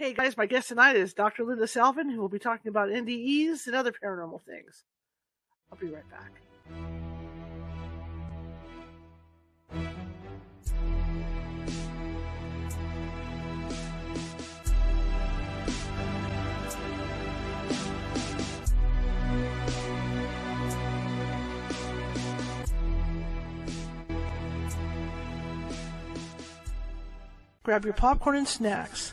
Hey guys, my guest tonight is Dr. Linda Salvin, who will be talking about NDEs and other paranormal things. I'll be right back. Grab your popcorn and snacks.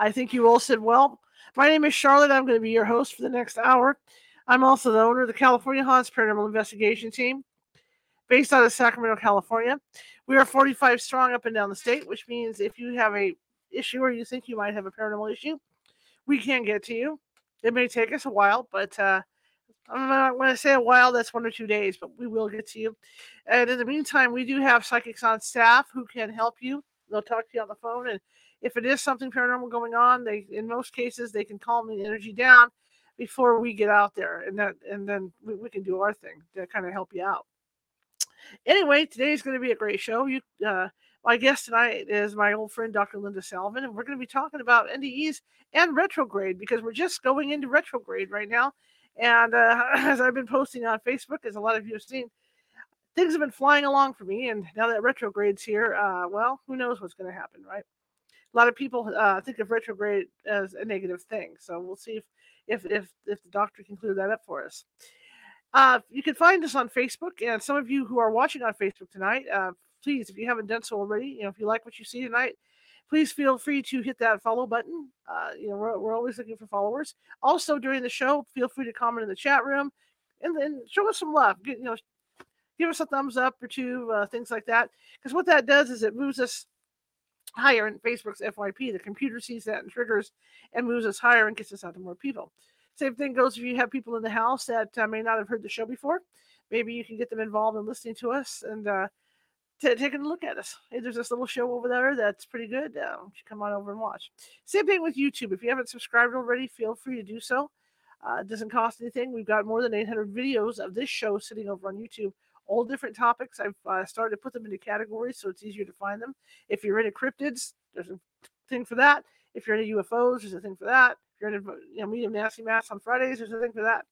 I think you all said well. My name is Charlotte. I'm going to be your host for the next hour. I'm also the owner of the California Haunts Paranormal Investigation Team, based out of Sacramento, California. We are 45 strong up and down the state, which means if you have a issue or you think you might have a paranormal issue, we can get to you. It may take us a while, but uh, I'm not going to say a while. That's one or two days, but we will get to you. And in the meantime, we do have psychics on staff who can help you. They'll talk to you on the phone, and if it is something paranormal going on, they in most cases they can calm the energy down before we get out there, and that and then we, we can do our thing to kind of help you out. Anyway, today is going to be a great show. You, uh, my guest tonight is my old friend Dr. Linda Salvin, and we're going to be talking about NDEs and retrograde because we're just going into retrograde right now. And uh, as I've been posting on Facebook, as a lot of you have seen, things have been flying along for me. And now that retrograde's here, uh, well, who knows what's going to happen, right? A lot of people uh, think of retrograde as a negative thing. So we'll see if if if, if the doctor can clear that up for us. Uh, you can find us on Facebook, and some of you who are watching on Facebook tonight, uh, please, if you haven't done so already, you know, if you like what you see tonight, please feel free to hit that follow button. Uh, you know, we're, we're always looking for followers. Also, during the show, feel free to comment in the chat room and then show us some love. You know, give us a thumbs up or two, uh, things like that. Because what that does is it moves us higher in Facebook's FYP. The computer sees that and triggers and moves us higher and gets us out to more people. Same thing goes if you have people in the house that uh, may not have heard the show before. Maybe you can get them involved in listening to us and uh, t- taking a look at us. Hey, there's this little show over there that's pretty good. Uh, you should come on over and watch. Same thing with YouTube. If you haven't subscribed already, feel free to do so. Uh, it doesn't cost anything. We've got more than 800 videos of this show sitting over on YouTube all different topics. I've uh, started to put them into categories so it's easier to find them. If you're into cryptids, there's a thing for that. If you're into UFOs, there's a thing for that. If you're into you know, medium Nancy Matz on Fridays, there's a thing for that.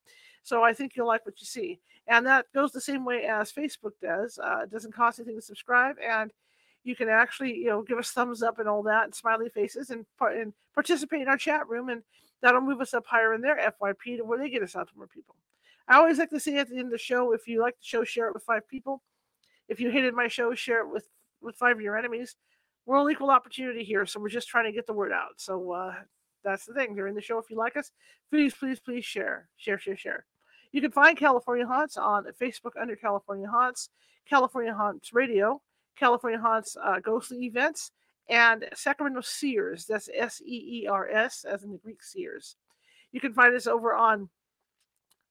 So I think you'll like what you see. And that goes the same way as Facebook does. Uh, it doesn't cost anything to subscribe. And you can actually, you know, give us thumbs up and all that, and smiley faces, and, and participate in our chat room, and that'll move us up higher in their FYP to where they get us out to more people. I always like to say at the end of the show, if you like the show, share it with five people. If you hated my show, share it with with five of your enemies. We're all equal opportunity here, so we're just trying to get the word out. So uh, that's the thing. During the show, if you like us, please, please, please share, share, share, share. You can find California Haunts on Facebook under California Haunts, California Haunts Radio, California Haunts uh, Ghostly Events, and Sacramento Seers. That's S E E R S, as in the Greek Seers. You can find us over on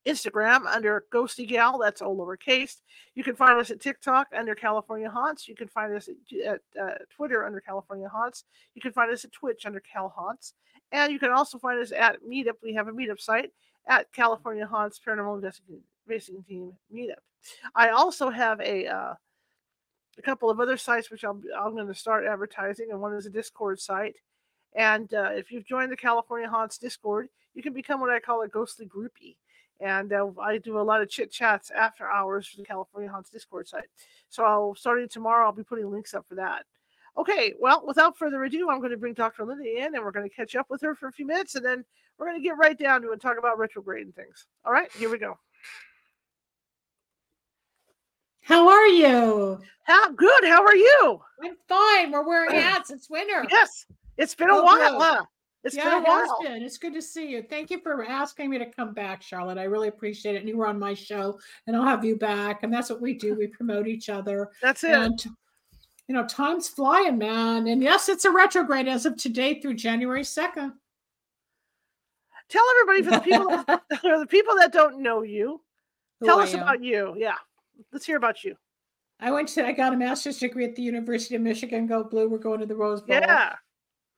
Instagram under Ghosty Gal, that's all lowercase. You can find us at TikTok under California Haunts. You can find us at, at uh, Twitter under California Haunts. You can find us at Twitch under Cal Haunts. And you can also find us at Meetup. We have a Meetup site at California Haunts Paranormal Investigation Team Meetup. I also have a uh, a couple of other sites which I'm, I'm going to start advertising, and one is a Discord site. And uh, if you've joined the California Haunts Discord, you can become what I call a ghostly groupie and uh, I do a lot of chit chats after hours for the California Haunts Discord site. So I'll starting tomorrow, I'll be putting links up for that. Okay, well, without further ado, I'm going to bring Dr. Linda in, and we're going to catch up with her for a few minutes, and then we're going to get right down to it and talk about retrograde and things. All right, here we go. How are you? How good? How are you? I'm fine. We're wearing hats. It's winter. Yes, it's been a while. Huh? It's yeah, been a while. It been. It's good to see you. Thank you for asking me to come back, Charlotte. I really appreciate it. And you were on my show, and I'll have you back. And that's what we do. We promote each other. That's it. And you know, time's flying, man. And yes, it's a retrograde as of today through January 2nd. Tell everybody for the people that, the people that don't know you. Tell us about you. Yeah. Let's hear about you. I went to I got a master's degree at the University of Michigan. Go blue. We're going to the Rose Bowl. Yeah.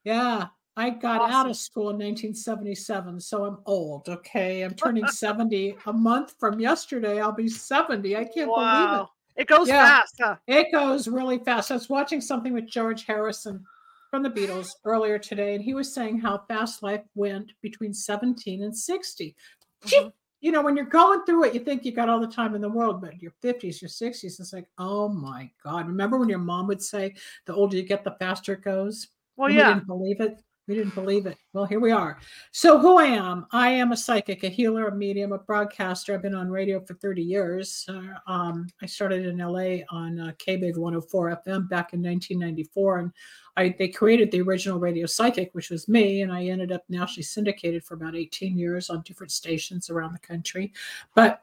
Yeah. I got awesome. out of school in 1977, so I'm old. Okay, I'm turning 70 a month from yesterday. I'll be 70. I can't wow. believe it. It goes yeah, fast. Huh? It goes really fast. I was watching something with George Harrison from the Beatles earlier today, and he was saying how fast life went between 17 and 60. Mm-hmm. You know, when you're going through it, you think you got all the time in the world, but your 50s, your 60s, it's like, oh my God. Remember when your mom would say, the older you get, the faster it goes? Well, and yeah. We didn't believe it. We didn't believe it. Well, here we are. So, who I am, I am a psychic, a healer, a medium, a broadcaster. I've been on radio for 30 years. Uh, um, I started in LA on uh, KBIG 104 FM back in 1994. And I, they created the original radio psychic, which was me. And I ended up nationally syndicated for about 18 years on different stations around the country. But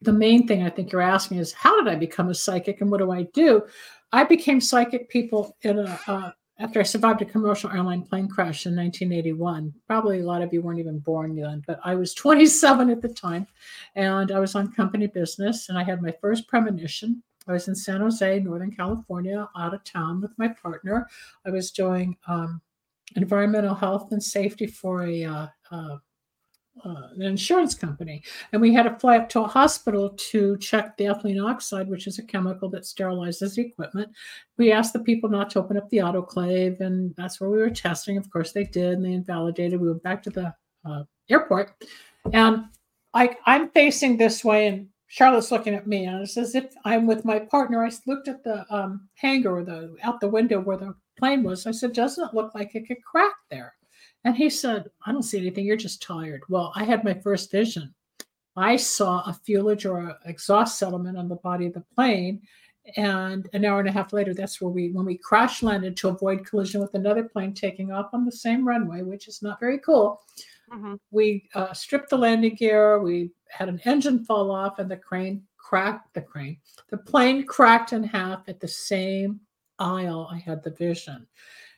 the main thing I think you're asking is how did I become a psychic and what do I do? I became psychic people in a, uh, after I survived a commercial airline plane crash in 1981. Probably a lot of you weren't even born then, but I was 27 at the time and I was on company business and I had my first premonition. I was in San Jose, Northern California, out of town with my partner. I was doing um, environmental health and safety for a uh, uh, uh, an insurance company, and we had to fly up to a hospital to check the ethylene oxide, which is a chemical that sterilizes the equipment. We asked the people not to open up the autoclave, and that's where we were testing. Of course, they did, and they invalidated. We went back to the uh, airport, and I, I'm facing this way, and Charlotte's looking at me, and it's as if I'm with my partner. I looked at the um, hangar, the out the window where the plane was. I said, "Doesn't it look like it could crack there?" And he said, I don't see anything. You're just tired. Well, I had my first vision. I saw a fuselage or an exhaust settlement on the body of the plane. And an hour and a half later, that's where we, when we crash landed to avoid collision with another plane taking off on the same runway, which is not very cool. Mm-hmm. We uh, stripped the landing gear. We had an engine fall off, and the crane cracked. The crane, the plane cracked in half at the same aisle. I had the vision.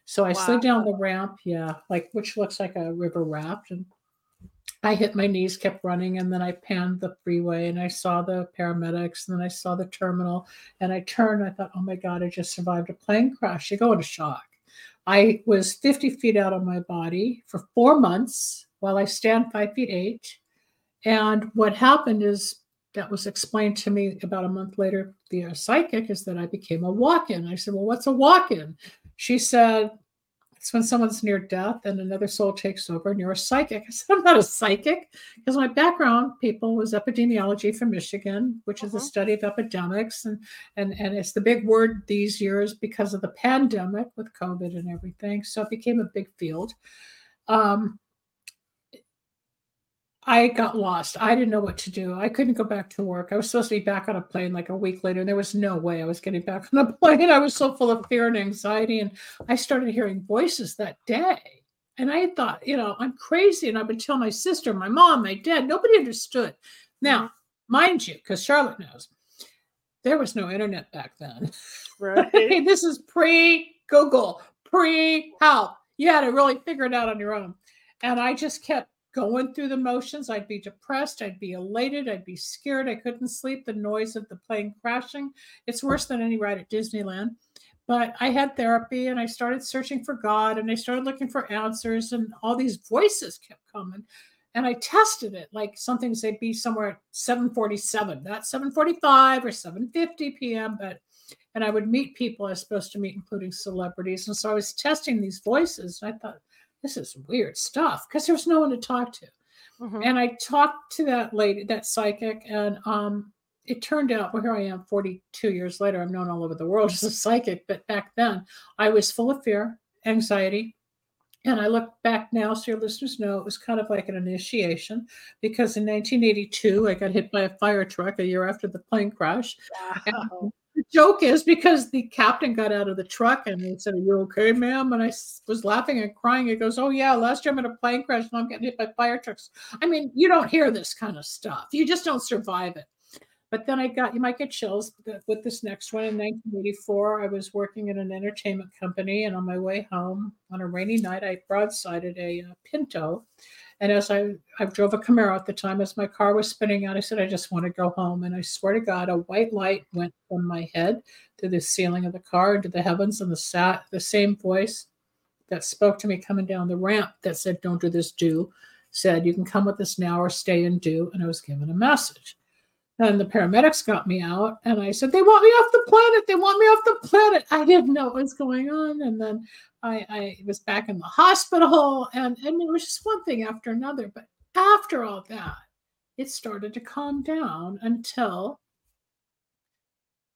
So I wow. slid down the ramp, yeah, like which looks like a river raft. And I hit my knees, kept running, and then I panned the freeway and I saw the paramedics, and then I saw the terminal. And I turned, I thought, oh my God, I just survived a plane crash. You go into shock. I was 50 feet out of my body for four months while I stand five feet eight. And what happened is that was explained to me about a month later via psychic is that I became a walk in. I said, Well, what's a walk in? She said, it's when someone's near death and another soul takes over and you're a psychic. I said, I'm not a psychic because my background, people, was epidemiology from Michigan, which uh-huh. is the study of epidemics. And, and, and it's the big word these years because of the pandemic with COVID and everything. So it became a big field. Um, I got lost. I didn't know what to do. I couldn't go back to work. I was supposed to be back on a plane like a week later. And there was no way I was getting back on a plane. I was so full of fear and anxiety. And I started hearing voices that day. And I thought, you know, I'm crazy. And I would tell my sister, my mom, my dad. Nobody understood. Now, mm-hmm. mind you, because Charlotte knows, there was no internet back then. Right. this is pre Google, pre help. You had to really figure it out on your own. And I just kept going through the motions. I'd be depressed. I'd be elated. I'd be scared. I couldn't sleep. The noise of the plane crashing. It's worse than any ride at Disneyland. But I had therapy and I started searching for God and I started looking for answers, and all these voices kept coming. And I tested it like something they'd be somewhere at 747, not 745 or 750 p.m., but and I would meet people I was supposed to meet, including celebrities. And so I was testing these voices. And I thought, this is weird stuff because there's no one to talk to. Mm-hmm. And I talked to that lady, that psychic, and um, it turned out, well, here I am 42 years later. I'm known all over the world as a psychic, but back then I was full of fear, anxiety. And I look back now, so your listeners know it was kind of like an initiation because in 1982, I got hit by a fire truck a year after the plane crash. Wow the joke is because the captain got out of the truck and he said, Are you okay, ma'am? And I was laughing and crying. He goes, Oh, yeah, last year I'm in a plane crash and I'm getting hit by fire trucks. I mean, you don't hear this kind of stuff, you just don't survive it. But then I got, you might get chills with this next one. In 1984, I was working in an entertainment company, and on my way home on a rainy night, I broadsided a, uh, Pinto. And as I, I drove a Camaro at the time, as my car was spinning out, I said, I just want to go home. And I swear to God, a white light went from my head to the ceiling of the car into the heavens, and the sat the same voice that spoke to me coming down the ramp that said, Don't do this, do, said, You can come with us now or stay and do. And I was given a message. And the paramedics got me out, and I said, They want me off the planet. They want me off the planet. I didn't know what was going on. And then I, I was back in the hospital, and, and it was just one thing after another. But after all that, it started to calm down until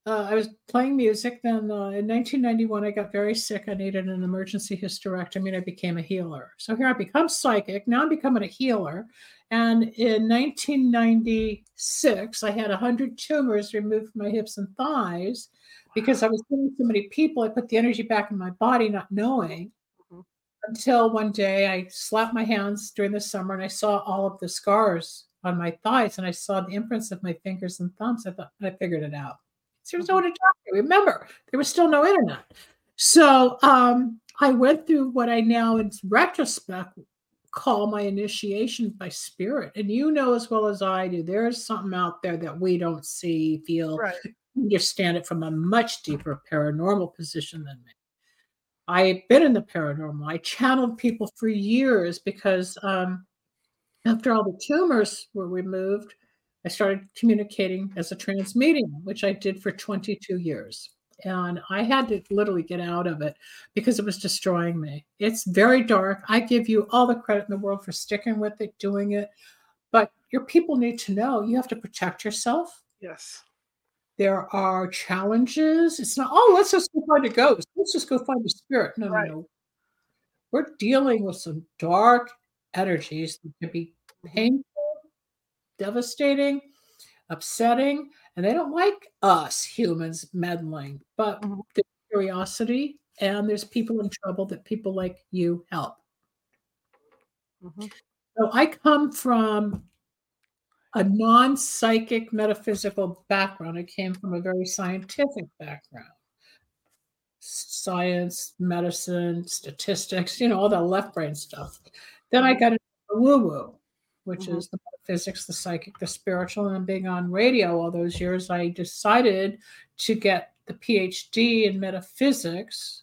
uh, I was playing music. Then uh, in 1991, I got very sick. I needed an emergency hysterectomy, and I became a healer. So here I become psychic. Now I'm becoming a healer. And in 1996, I had 100 tumors removed from my hips and thighs because I was healing so many people. I put the energy back in my body, not knowing. Mm-hmm. Until one day I slapped my hands during the summer and I saw all of the scars on my thighs and I saw the imprints of my fingers and thumbs. I thought I figured it out. There's no one to talk to. Remember, there was still no internet. So um, I went through what I now, in retrospect, call my initiation by spirit. And you know as well as I do, there's something out there that we don't see, feel, right. understand it from a much deeper paranormal position than me. I've been in the paranormal. I channeled people for years because um, after all the tumors were removed, I started communicating as a trance medium, which I did for 22 years. And I had to literally get out of it because it was destroying me. It's very dark. I give you all the credit in the world for sticking with it, doing it. But your people need to know you have to protect yourself. Yes. There are challenges. It's not, oh, let's just go find a ghost. Let's just go find a spirit. No, right. no, no. We're dealing with some dark energies that can be mm-hmm. painful devastating, upsetting, and they don't like us humans meddling. But mm-hmm. there's curiosity, and there's people in trouble that people like you help. Mm-hmm. So I come from a non psychic metaphysical background. I came from a very scientific background science, medicine, statistics, you know, all the left brain stuff. Then I mm-hmm. got into woo woo which mm-hmm. is the physics, the psychic, the spiritual. And being on radio all those years, I decided to get the PhD in metaphysics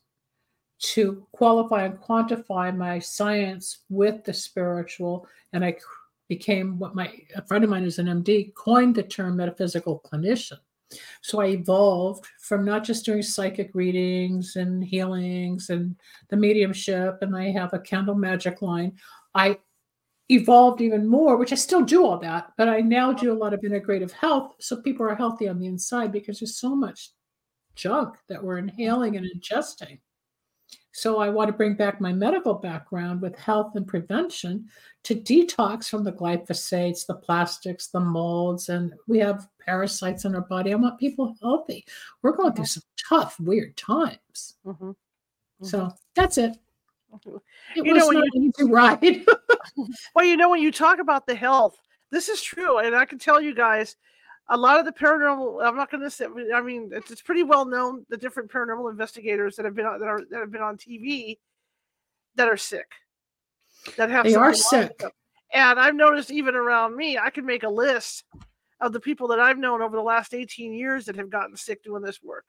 to qualify and quantify my science with the spiritual. And I became what my a friend of mine who's an MD coined the term metaphysical clinician. So I evolved from not just doing psychic readings and healings and the mediumship, and I have a candle magic line. I evolved even more, which I still do all that, but I now do a lot of integrative health. So people are healthy on the inside because there's so much junk that we're inhaling and ingesting. So I want to bring back my medical background with health and prevention to detox from the glyphosates, the plastics, the molds, and we have parasites in our body. I want people healthy. We're going through some tough, weird times. Mm-hmm. Mm-hmm. So that's it. It you was know, not you, easy ride. well, you know, when you talk about the health, this is true, and I can tell you guys, a lot of the paranormal. I'm not going to say. I mean, it's, it's, pretty well known the different paranormal investigators that have been on, that are that have been on TV that are sick. That have they are sick. And I've noticed even around me, I can make a list of the people that I've known over the last 18 years that have gotten sick doing this work.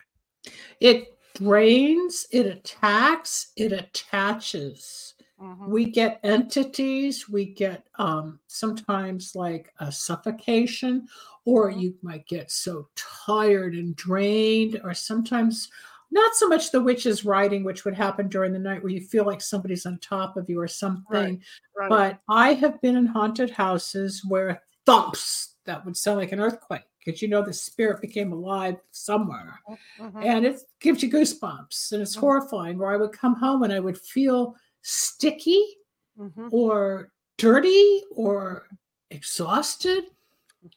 It drains, it attacks, it attaches. Mm-hmm. We get entities, we get um, sometimes like a suffocation, or mm-hmm. you might get so tired and drained, or sometimes not so much the witch's riding, which would happen during the night where you feel like somebody's on top of you or something. Right, right. But I have been in haunted houses where thumps that would sound like an earthquake because you know the spirit became alive somewhere mm-hmm. and it gives you goosebumps and it's mm-hmm. horrifying Where i would come home and i would feel sticky mm-hmm. or dirty or exhausted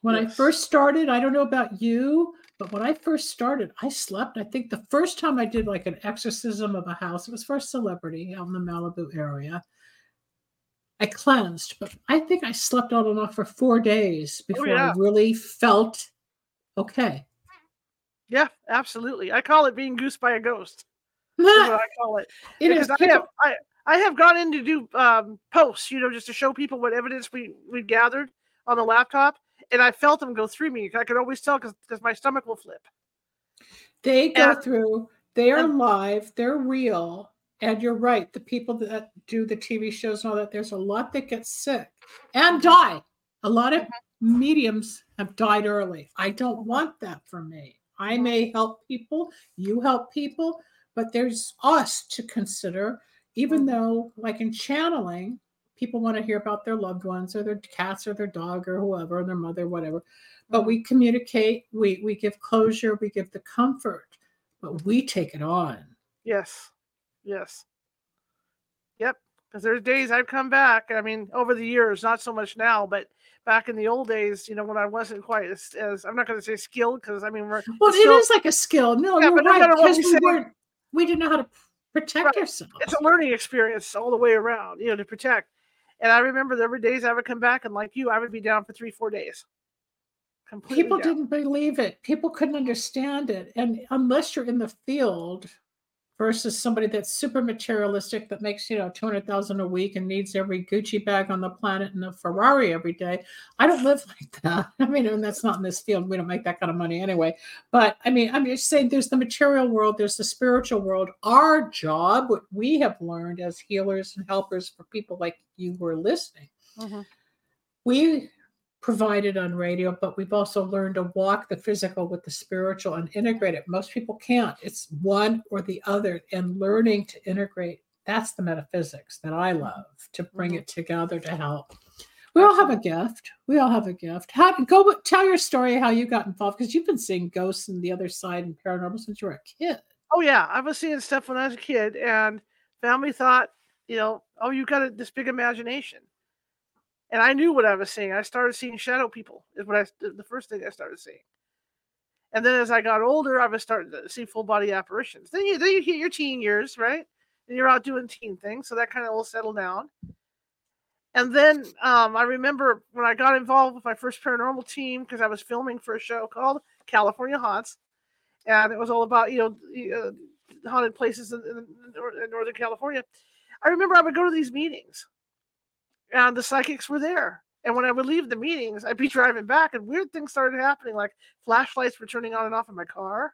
when yes. i first started i don't know about you but when i first started i slept i think the first time i did like an exorcism of a house it was for a celebrity out in the malibu area I cleansed, but I think I slept on and off for four days oh, before oh, yeah. I really felt okay. Yeah, absolutely. I call it being goosed by a ghost. Is I call it. It because I have I, I have gone in to do um, posts, you know, just to show people what evidence we we gathered on the laptop, and I felt them go through me. I could always tell because my stomach will flip. they go and- through, they are and- live, they're real. And you're right. The people that do the TV shows and all that, there's a lot that get sick and die. A lot of mediums have died early. I don't want that for me. I may help people, you help people, but there's us to consider, even mm. though, like in channeling, people want to hear about their loved ones or their cats or their dog or whoever, or their mother, whatever. But we mm. communicate, we we give closure, we give the comfort, but we take it on. Yes, yes, yep. Because there's days I've come back. I mean, over the years, not so much now, but back in the old days, you know, when I wasn't quite as, as I'm not going to say skilled, because I mean, we're Well, still- is like a skill. No, Yeah, you're but no right. matter what we we say- weren't, we didn't know how to protect Right. ourselves. it's a learning experience all the way around, you know, to protect. And I remember there were days I would come back, and like you, I would be down for three, four days. Completely people down. didn't believe it people couldn't understand it and unless you're in the field versus somebody that's super materialistic that makes you know 200000 a week and needs every gucci bag on the planet and a ferrari every day. I don't live like that. I mean and that's not in this field. We don't make that kind of money anyway. But i mean i'm just saying there's the material world there's the spiritual world. Our job what we have learned as healers and helpers for people like you who are listening Mhm. we provided on radio, but we've also learned to walk the physical with the spiritual and integrate it. Most people can't. It's one or the other, and learning to integrate that's the metaphysics that I love to bring it together to help. We all have a gift. We all have a gift. How go tell your story how you got involved because you've been seeing ghosts and the other side and paranormal since you were a kid. Oh yeah, I was seeing stuff when I was a kid, and family thought, you know, oh, you've got a, this big imagination, and I knew what I was seeing. I started seeing shadow people. Is what I the first thing I started seeing, and then as I got older, I was starting to see full body apparitions. Then you then you hit your teen years, right? And you're out doing teen things, so that kind of will settle down. And then um, I remember when I got involved with my first paranormal team because I was filming for a show called California Haunts, and it was all about you know uh, haunted places in, in, in Northern California. I remember I would go to these meetings, and the psychics were there. And when I would leave the meetings, I'd be driving back, and weird things started happening, like flashlights were turning on and off in my car.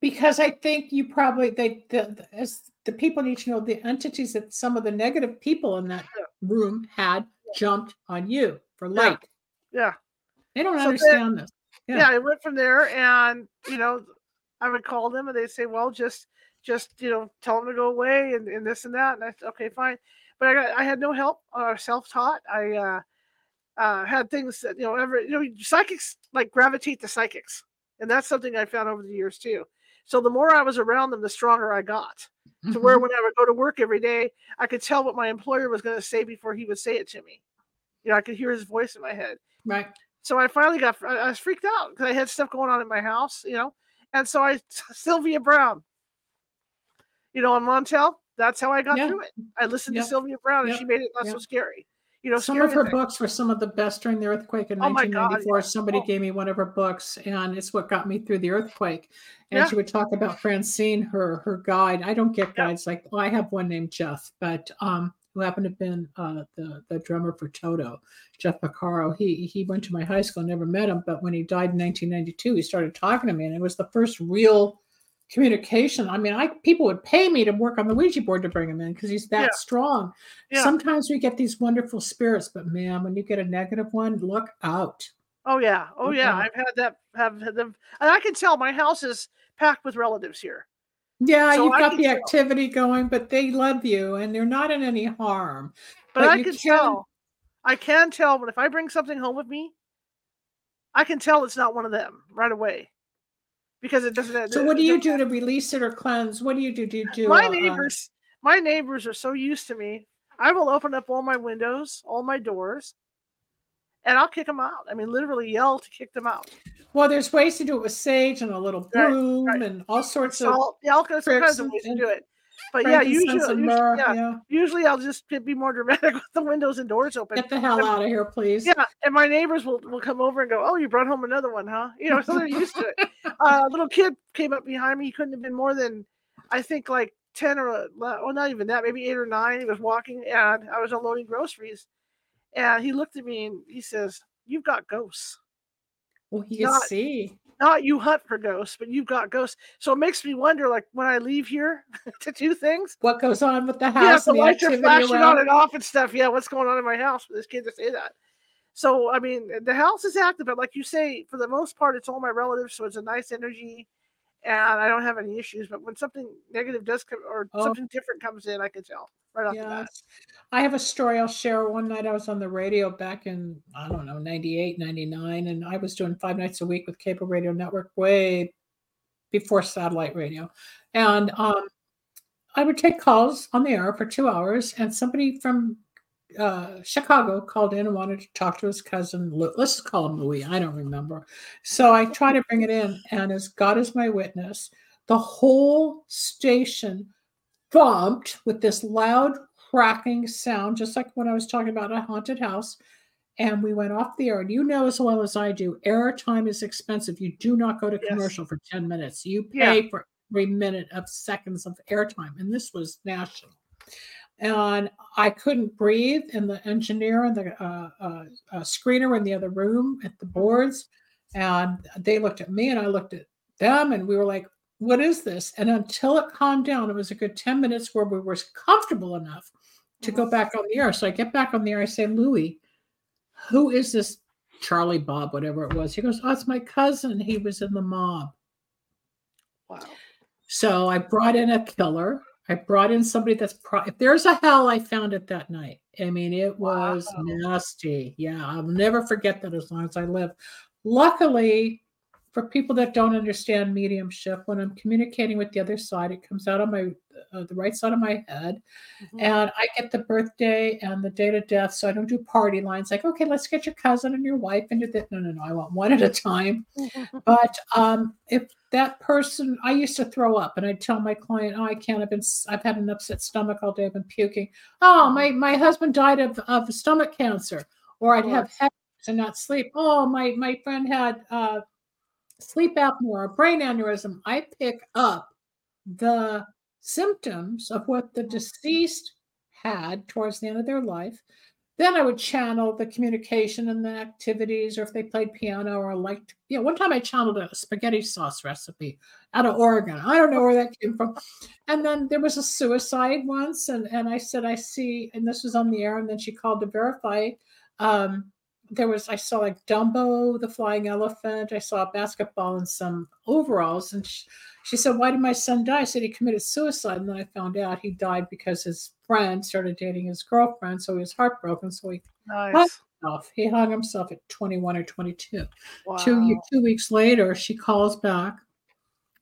because I think you probably they the, the- as the people need to know the entities that some of the negative people in that Yeah. room had jumped on you for Yeah. light. Yeah, They don't So then- understand this. yeah. Yeah. I went from there, and you know, I would call them, and they'd say, "Well, just, just you know, tell them to go away, and, and this and that." And I said, "Okay, fine," but I got, I had no help. Uh, self-taught. I uh, uh, had things that you know, ever you know, psychics like gravitate to psychics, and that's something I found over the years too. So the more I was around them, the stronger I got. To where Mhm. when I would go to work every day, I could tell what my employer was going to say before he would say it to me. You know, I could hear his voice in my head. right. So I finally got, I I was freaked out because I had stuff going on in my house, you know. And so I, Sylvia Browne, you know, on Montel, that's how I got Yeah. through it. I listened Yep. to Sylvia Browne and Yep. she made it not Yep. so scary. You know, Some of her things. books were some of the best during the earthquake in Oh my God, 1994. yeah. Somebody Oh. gave me one of her books, and it's what got me through the earthquake. And Yeah. she would talk about Francine, her her guide. I don't get Yeah. guides like well, I have one named Jeff, but um, who happened to have been uh, the the drummer for Toto, Jeff Porcaro. He he went to my high school, never met him, but when he died in 1992, he started talking to me, and it was the first real communication. I mean, I people would pay me to work on the Ouija board to bring him in because he's that Yeah. strong. Yeah. Sometimes we get these wonderful spirits, but man, when you get a negative one, look out. Oh yeah. Oh yeah. I've had that, have had them. And I can tell my house is packed with relatives here. Yeah, So you've I got the tell. activity going, but they love you and they're not in any harm. But, But I can can- tell, I can tell but if I bring something home with me, I can tell it's not one of them right away. Because it doesn't. So what do you do to release it or cleanse? What do you do? Do you do my uh, uh, neighbors my neighbors are so used to me i will open up all my windows all my doors and i'll kick them out i mean literally yell to kick them out well, there's ways to do it with sage and a little Right, broom right. and all sorts of so yeah all kinds, all of and- ways to do it But yeah, usually, usually, yeah, yeah. usually I'll just be more dramatic with the windows and doors open. Get the hell And- out of here, please. Yeah, and my neighbors will, will come over and go, "Oh, you brought home another one, huh?" You know, so they're used to it. Uh, a little kid came up behind me. He couldn't have been more than, I think, like ten or uh, well, not even that, maybe eight or nine. He was walking, and I was unloading groceries, and he looked at me and he says, "You've got ghosts. Well, you can Not- see. Not you hunt for ghosts, but you've got ghosts." So it makes me wonder, like when I leave here to do things, What goes on with the yeah, house the and the lights are flashing on and off and stuff. Yeah, what's going on in my house for this kid to say that? So I mean, the house is active, but like you say, for the most part, it's all my relatives, so it's a nice energy, and I don't have any issues. But when something negative does come or Oh. something different comes in, I can tell right off the bat. I have a story I'll share. One night I was on the radio back in, I don't know, 98, 99, and I was doing five nights a week with Cable Radio Network way before satellite radio. And um, I would take calls on the air for two hours, and somebody from uh, Chicago called in and wanted to talk to his cousin. Lou. Let's call him Louis. I don't remember. So I try to bring it in, and as God is my witness, the whole station thumped with this loud cracking sound, just like when I was talking about a haunted house. And we went off the air. And you know as well as I do, airtime is expensive. You do not go to Yes. commercial for 10 minutes. You Yeah. pay for every minute of seconds of airtime. And this was national. And I couldn't breathe. And the engineer and the uh, uh, uh, screener in the other room at the boards. And they looked at me and I looked at them. And we were like, what is this? And until it calmed down, it was a good 10 minutes where we were comfortable enough to go back on the air. So I get back on the air. I say, Louis, who is this Charlie Bob, whatever it was? He goes, Oh, it's my cousin. He was in the mob. Wow. So I brought in a killer. I brought in somebody that's pro- if there's a hell, I found it that night. I mean, it was Wow. nasty. Yeah, I'll never forget that as long as I live. Luckily, for people that don't understand mediumship, when I'm communicating with the other side, it comes out on my uh, the right side of my head, Mhm. and I get the birthday and the date of death. So I don't do party lines like, okay, let's get your cousin and your wife into that. No, no, no. I want one at a time. But um, if that person, I used to throw up, and I'd tell my client, "Oh, I can't. I've been, i've had an upset stomach all day. I've been puking. Oh, my my husband died of of stomach cancer, or I'd have headaches and not sleep. Oh, my my friend had uh, sleep apnea or brain aneurysm. I pick up the symptoms of what the deceased had towards the end of their life. Then I would channel the communication and the activities, or if they played piano or liked, you know, one time I channeled a spaghetti sauce recipe out of Oregon. I don't know where that came from. And then there was a suicide once, and, and I said, I see, and this was on the air, and then she called to verify. Um, there was, I saw like Dumbo, the flying elephant, I saw a basketball and some overalls, and she, she said, Why did my son die? I said, He committed suicide. And then I found out he died because his friend started dating his girlfriend. So he was heartbroken. So he Nice. himself. He hung himself at 21 or 22. Wow. Two, two weeks later, she calls back.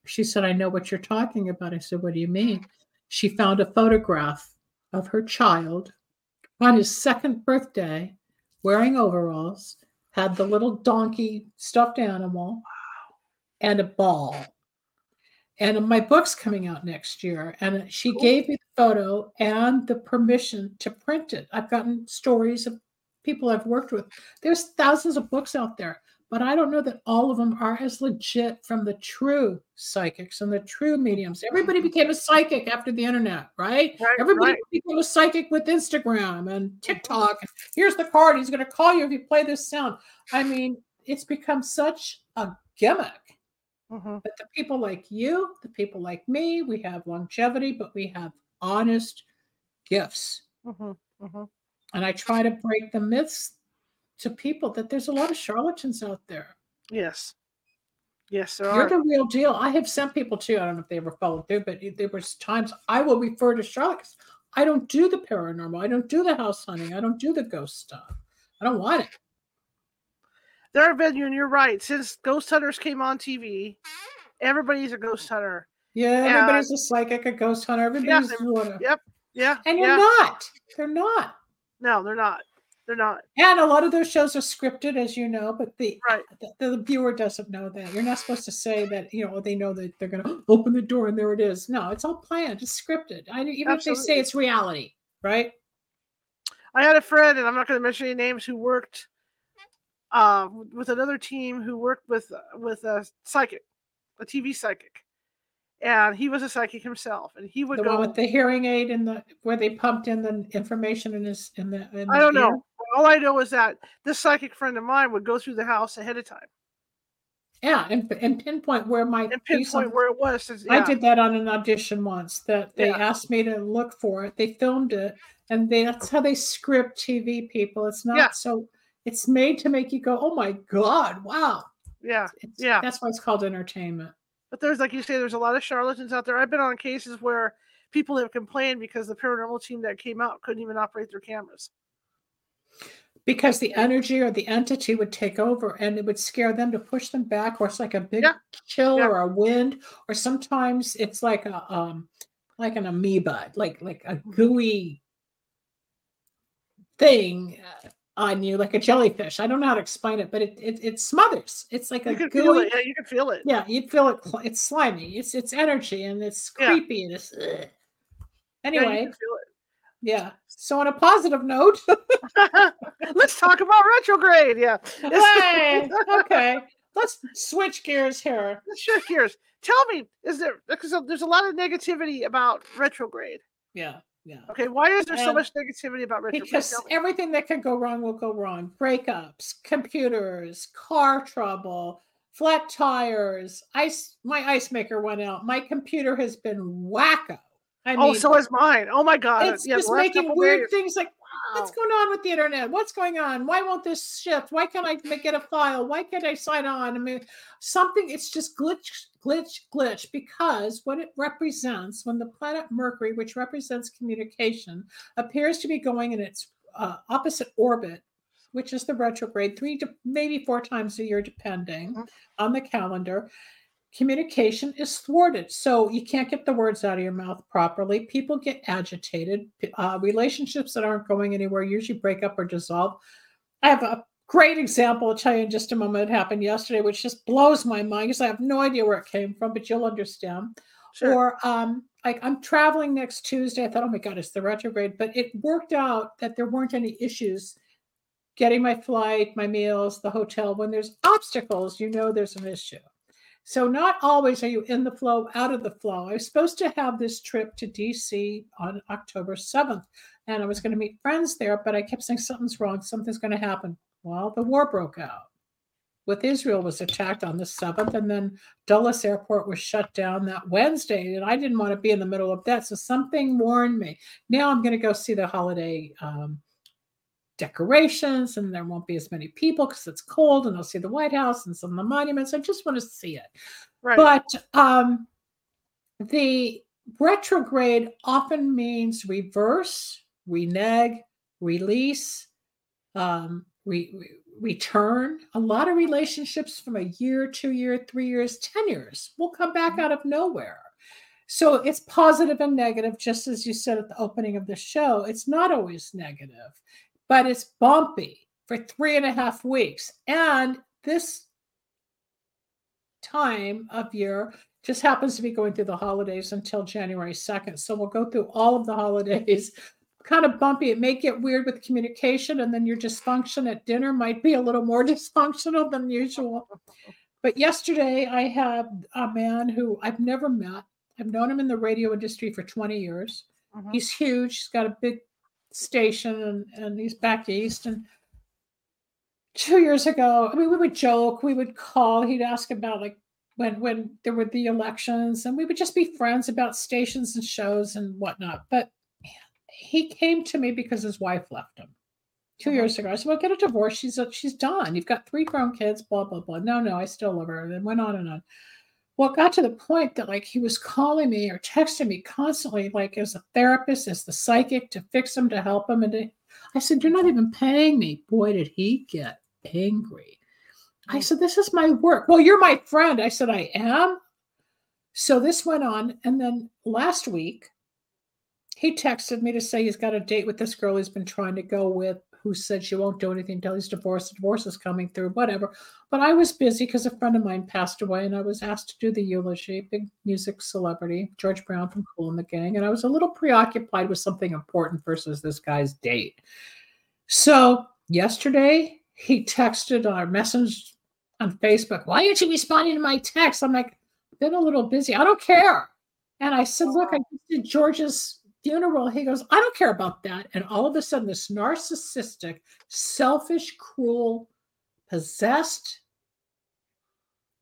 She said, I know what you're talking about. I said, What do you mean? She found a photograph of her child on his second birthday wearing overalls, had the little donkey stuffed animal, and a ball. And my book's coming out next year. And she Cool. gave me the photo and the permission to print it. I've gotten stories of people I've worked with. There's thousands of books out there, but I don't know that all of them are as legit from the true psychics and the true mediums. Everybody mm-hmm. became a psychic after the internet, right? Right, Everybody right. became a psychic with Instagram and TikTok. And here's the card. He's going to call you if you play this sound. I mean, it's become such a gimmick. Mhm. But the people like you, the people like me, we have longevity, but we have honest gifts. Mhm. Mhm. And I try to break the myths to people that there's a lot of charlatans out there. Yes. Yes, there You're are. the real deal. I have sent people to, I don't know if they ever followed through, but there was times I will refer to charlatans. I don't do the paranormal. I don't do the house hunting. I don't do the ghost stuff. I don't want it. There have been, and you're right. Since ghost hunters came on TV, everybody's a ghost hunter. Yeah, Yeah. everybody's a psychic, a ghost hunter. Everybody's they- whatever. Yep. Yeah. And you're yeah. not. They're not. No, they're not. They're not. And a lot of those shows are scripted, as you know, but the, Right. the the viewer doesn't know that. You're not supposed to say that. You know, they know that they're going to open the door and there it is. No, it's all planned. It's scripted. I, even if they say it's reality, right? I had a friend, and I'm not going to mention any names, who worked uh, with another team who worked with with a psychic, a TV psychic, and he was a psychic himself, and he would The go. with the hearing aid and the where they pumped in the information in his in the. In I don't know. All I know is that this psychic friend of mine would go through the house ahead of time Yeah, and, and pinpoint where my and pinpoint where it was. since- I did that on an audition once. That they Yeah. asked me to look for it. They filmed it, and they, that's how they script TV people. It's not Yeah. so. It's made to make you go, "Oh my god, wow!" Yeah, It's, Yeah. that's why it's called entertainment. but there's like you say, there's a lot of charlatans out there. I've been on cases where people have complained because the paranormal team that came out couldn't even operate their cameras. Because the energy or the entity would take over, and it would scare them to push them back, or it's like a big Yeah. chill Yeah. or a wind, or sometimes it's like a um, like an amoeba, like like a Mm-hmm. gooey thing uh, on you, like a jellyfish. I don't know how to explain it, but it it, it smothers. It's like a You can gooey. feel it. Yeah, you can feel it. Yeah, you'd feel it. It's slimy. It's it's energy and it's Yeah. creepy and it's. ugh. Yeah, you Anyway, feel yeah. So on a positive note. Let's talk about retrograde. Yeah. hey, okay, let's switch gears here. Let's shift gears. Tell me, is there because there's a lot of negativity about retrograde? Yeah, yeah. Okay, why is there so much negativity about retrograde? Because everything that can go wrong will go wrong. Breakups, computers, car trouble, flat tires. Ice. My ice maker went out. My computer has been wacko. I oh, mean, so is mine. Oh my god. it's yeah, just making weird days. things like what's going on with the internet? What's going on? Why won't this shift? Why can't i get a file? Why can't i sign on? I mean something it's just glitch glitch glitch because what it represents when the planet mercury which represents communication appears to be going in its uh, opposite orbit which is the retrograde three to maybe four times a year depending Mhm. on the calendar communication is thwarted. So you can't get the words out of your mouth properly. People get agitated. Uh, relationships that aren't going anywhere usually break up or dissolve. I have a great example. I'll tell you in just a moment. It happened yesterday, which just blows my mind because I have no idea where it came from, but you'll understand. Sure. Or um, like I'm traveling next Tuesday. I thought, oh my God, it's the retrograde. But it worked out that there weren't any issues getting my flight, my meals, the hotel. When there's obstacles, you know there's an issue. So not always are you in the flow, out of the flow. I was supposed to have this trip to DC on October 7th, and I was going to meet friends there, but I kept saying something's wrong, something's going to happen. Well, the war broke out. With Israel was attacked on the 7th, and then Dulles Airport was shut down that Wednesday, and I didn't want to be in the middle of that. So something warned me. Now I'm going to go see the holiday um, decorations, and there won't be as many people because it's cold, and I'll see the White House and some of the monuments. I just want to see it. right. But um, the retrograde often means reverse, renege, release, um, re- re- return. A lot of relationships from a year, two year, three years, 10 years will come back out of nowhere. So it's positive and negative, just as you said at the opening of the show. It's not always negative, but it's bumpy for three and a half weeks. And this time of year just happens to be going through the holidays until January 2nd. So we'll go through all of the holidays. Kind of bumpy. It may get weird with communication, and then your dysfunction at dinner might be a little more dysfunctional than usual. But yesterday, I had a man who I've never met. I've known him in the radio industry for 20 years. Mhm. He's huge. He's got a big station and, and he's back east. And two years ago, I mean, we would joke, we would call, he'd ask about like when when there were the elections, and we would just be friends about stations and shows and whatnot. But he came to me because his wife left him two Mhm. years ago. I said, Well, get a divorce. She's she's done. You've got three grown kids, blah, blah, blah. No, no, I still love her. And went on and on. Well, it got to the point that like he was calling me or texting me constantly, like as a therapist, as the psychic to fix him, to help him. And to, I said, You're not even paying me. Boy, did he get angry. I Mm. said, This is my work. Well, you're my friend. I said, I am. So this went on. And then last week, he texted me to say he's got a date with this girl he's been trying to go with who said she won't do anything until he's divorced. The divorce is coming through, whatever. But I was busy because a friend of mine passed away and I was asked to do the eulogy, big music celebrity, George Brown from Kool and the Gang. And I was a little preoccupied with something important versus this guy's date. So yesterday he texted our message on Facebook, why aren't you responding to my text? I'm like, been a little busy. I don't care. And I said, look, I just did George's funeral. He goes, I don't care about that. And all of a sudden, this narcissistic, selfish, cruel, possessed,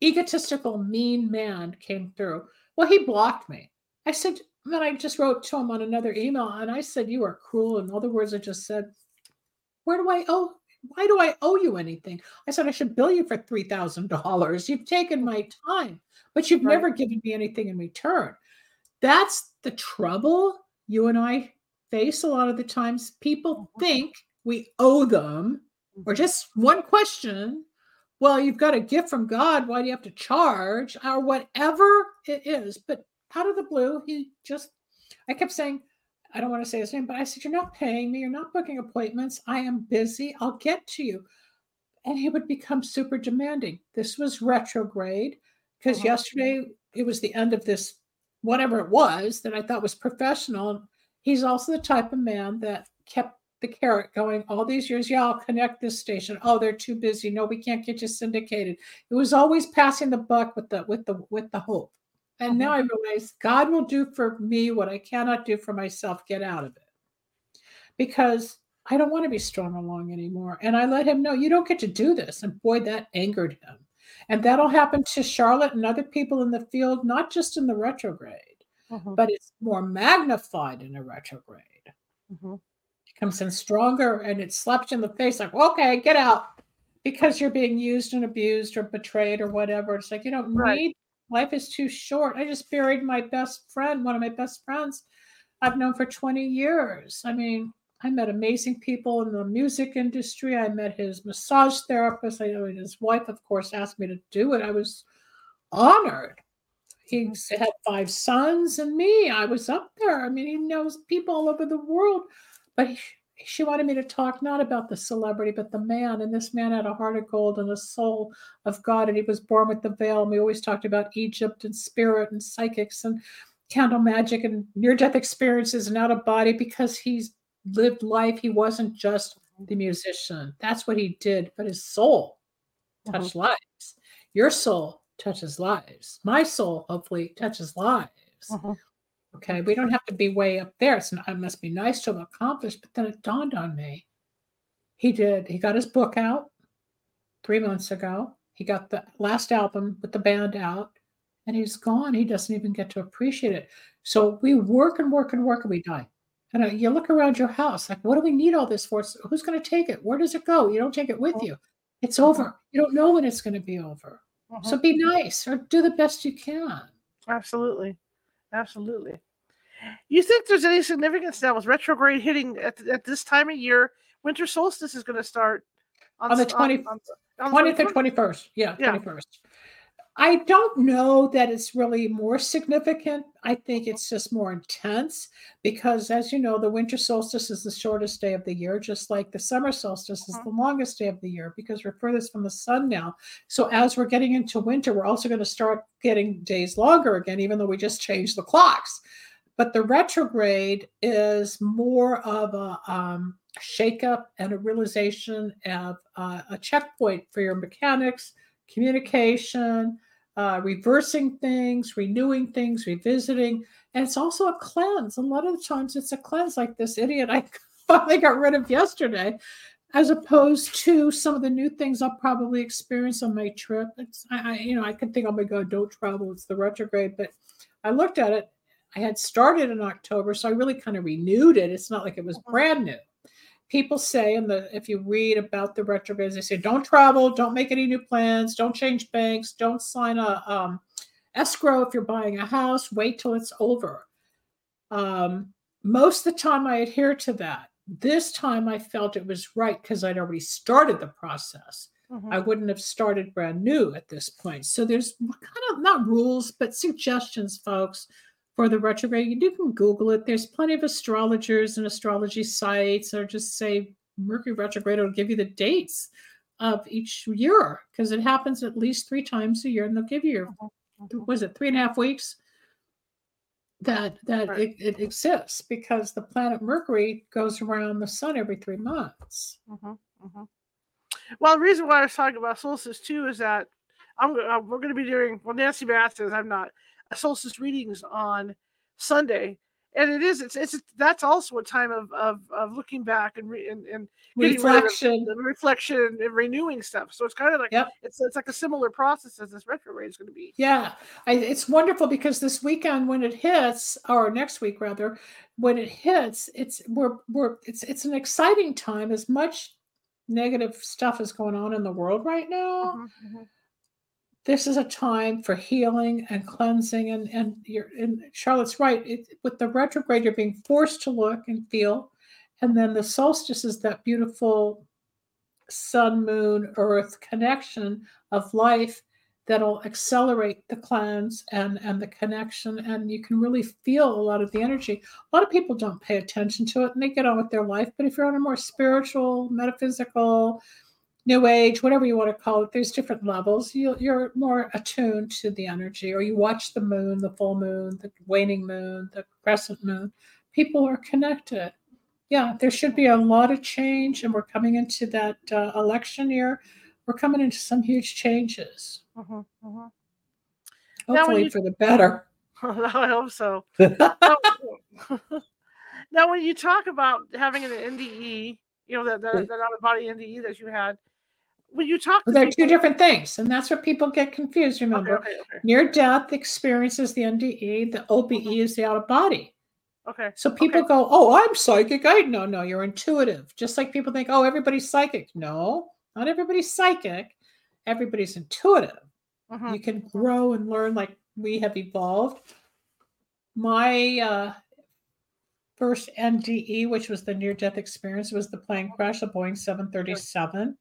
egotistical, mean man came through. Well, he blocked me. I said, then I just wrote to him on another email and I said, You are cruel. In other words, I just said, Where do I owe? Why do I owe you anything? I said, I should bill you for $3,000. You've taken my time, but you've right. never given me anything in return. That's the trouble you and I face a lot of the times. People mm-hmm. think we owe them, or mm-hmm. just one question. Well, you've got a gift from God. Why do you have to charge? Or whatever it is. But out of the blue, he just, I kept saying, I don't want to say his name, but I said, You're not paying me. You're not booking appointments. I am busy. I'll get to you. And he would become super demanding. This was retrograde because uh-huh. yesterday it was the end of this, whatever it was that I thought was professional. He's also the type of man that kept the carrot going all these years. Yeah, I'll connect this station. Oh, they're too busy. No, we can't get you syndicated. It was always passing the buck with the with the with the hope. And mm-hmm. now I realize God will do for me what I cannot do for myself. Get out of it. Because I don't want to be strung along anymore. And I let him know, you don't get to do this. And boy, that angered him. And that'll happen to Charlotte and other people in the field, not just in the retrograde, mm-hmm. but it's more magnified in a retrograde. Mm-hmm. It comes in stronger and it slaps you in the face like, okay, get out because you're being used and abused or betrayed or whatever. It's like you don't right. need life is too short. I just buried my best friend, one of my best friends I've known for 20 years. I mean, I met amazing people in the music industry. I met his massage therapist. I mean, his wife, of course, asked me to do it. I was honored. He had five sons and me. I was up there. I mean, he knows people all over the world, but he, she wanted me to talk not about the celebrity, but the man. And this man had a heart of gold and a soul of God. And he was born with the veil. And we always talked about Egypt and spirit and psychics and candle magic and near death experiences and out of body because he's lived life. He wasn't just the musician. That's what he did. But his soul touched mm-hmm. lives. Your soul touches lives. My soul, hopefully, touches lives. Mm-hmm. Okay, we don't have to be way up there. It's not, it must be nice to have accomplished, but then it dawned on me. He did. He got his book out three months ago. He got the last album with the band out, and he's gone. He doesn't even get to appreciate it. So we work and work and work, and we die. And uh, you look around your house, like, what do we need all this for? Who's going to take it? Where does it go? You don't take it with you. It's over. You don't know when it's going to be over. Uh-huh. So be nice or do the best you can. Absolutely. Absolutely. You think there's any significance now with retrograde hitting at, at this time of year? Winter solstice is going to start on, on the 20, on, on, 20th or 21st. Yeah, yeah, 21st. I don't know that it's really more significant. I think it's just more intense because, as you know, the winter solstice is the shortest day of the year, just like the summer solstice is uh-huh. the longest day of the year because we're furthest from the sun now. So, as we're getting into winter, we're also going to start getting days longer again, even though we just changed the clocks. But the retrograde is more of a um, shakeup and a realization of uh, a checkpoint for your mechanics, communication uh, reversing things, renewing things, revisiting. And it's also a cleanse. A lot of the times it's a cleanse, like this idiot I finally got rid of yesterday, as opposed to some of the new things I'll probably experience on my trip. It's, I, I you know, I could think, oh my God, don't travel. It's the retrograde. But I looked at it. I had started in October, so I really kind of renewed it. It's not like it was uh-huh. brand new people say in the if you read about the retrogrades, they say don't travel, don't make any new plans, don't change banks, don't sign a um, escrow if you're buying a house, wait till it's over. Um, most of the time, I adhere to that. This time, I felt it was right because I'd already started the process. Mm-hmm. I wouldn't have started brand new at this point. So there's kind of not rules, but suggestions, folks, for the retrograde. You can Google it. There's plenty of astrologers and astrology sites, or just say Mercury retrograde will give you the dates of each year because it happens at least three times a year, and they'll give you your Mhm. was it three and a half weeks that that Right. it, it exists because the planet Mercury goes around the sun every three months. Mhm, mhm. Well, the reason why I was talking about solstice too is that I'm uh, we're going to be doing well. Nancy says I'm not solstice readings on Sunday, and it is it's it's that's also a time of of, of looking back and re, and, and Reflection. the reflection and renewing stuff. So it's kind of like Yep. it's it's like a similar process as this retrograde is going to be. Yeah, I, it's wonderful because this weekend when it hits, or next week rather, when it hits, it's we're we're it's it's an exciting time. As much negative stuff is going on in the world right now. Mhm, mhm. This is a time for healing and cleansing and and you're and charlotte's right it, with the retrograde you're being forced to look and feel and then the solstice is that beautiful sun moon earth connection of life that'll accelerate the cleanse and and the connection and you can really feel a lot of the energy. A lot of people don't pay attention to it and they get on with their life but if you're on a more spiritual metaphysical new age, whatever you want to call it, there's different levels. You, you're more attuned to the energy, or you watch the moon, the full moon, the waning moon, the crescent moon. People are connected. Yeah, there should be a lot of change, and we're coming into that uh, election year. We're coming into some huge changes, Mhm, mhm. Now, when hopefully you- for the better. I hope so. now, now, when you talk about having an NDE, you know that that, that out of body NDE that you had, when you talk to They're two different things, and that's where people get confused. Remember, okay, okay, near death experiences the NDE, the OBE is the out of body. okay, So people Okay. go, "Oh, I'm psychic." I no, no, you're intuitive. Just like people think, "Oh, everybody's psychic." No, not everybody's psychic. Everybody's intuitive. mhm, You can grow and learn like we have evolved. My uh, first NDE, which was the near-death experience, was the plane crash, a Boeing 737,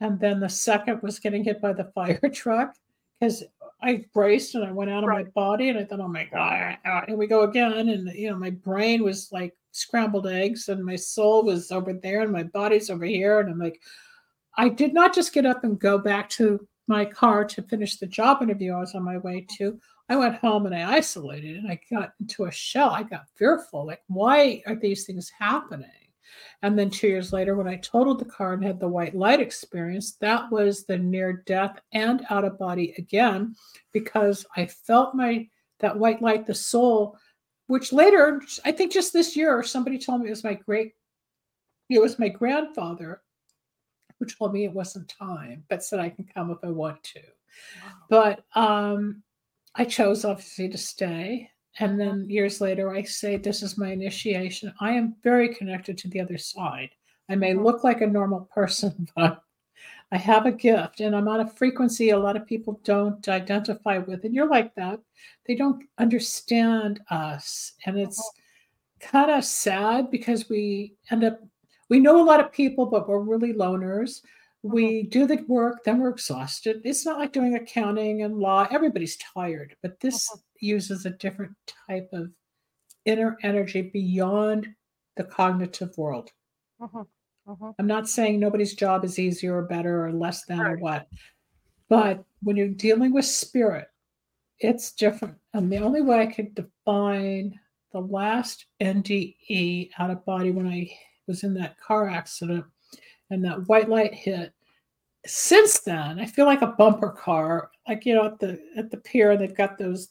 and then the second was getting hit by the fire truck because I braced and I went out of my body, and I thought, "Oh my god, uh, here we go again!" And you know, my brain was like scrambled eggs, and my soul was over there, and my body's over here, and I'm like, I did not just get up and go back to my car to finish the job interview I was on my way to. I went home and I isolated and I got into a shell. I got fearful. Like, why are these things happening? And then two years later, when I totaled the car and had the white light experience, that was the near death and out of body again, because I felt my that white light, the soul, which later, I think just this year, somebody told me it was my great, it was my grandfather who told me it wasn't time, but said I can come if I want to. But um, I chose obviously to stay. And then years later, I say, This is my initiation. I am very connected to the other side. I may Mhm. look like a normal person, but I have a gift and I'm on a frequency a lot of people don't identify with. And you're like that. They don't understand us. And it's mm-hmm. kind of sad because we end up, we know a lot of people, but we're really loners. We mm-hmm. do the work, then we're exhausted. It's not like doing accounting and law. Everybody's tired, but this. Mm-hmm. Uses a different type of inner energy beyond the cognitive world. mhm, mhm. I'm not saying nobody's job is easier or better or less than or what, but when you're dealing with spirit, it's different. And the only way I could define the last NDE out of body when I was in that car accident and that white light hit. Since then, I feel like a bumper car, like you know, at the at the pier, they've got those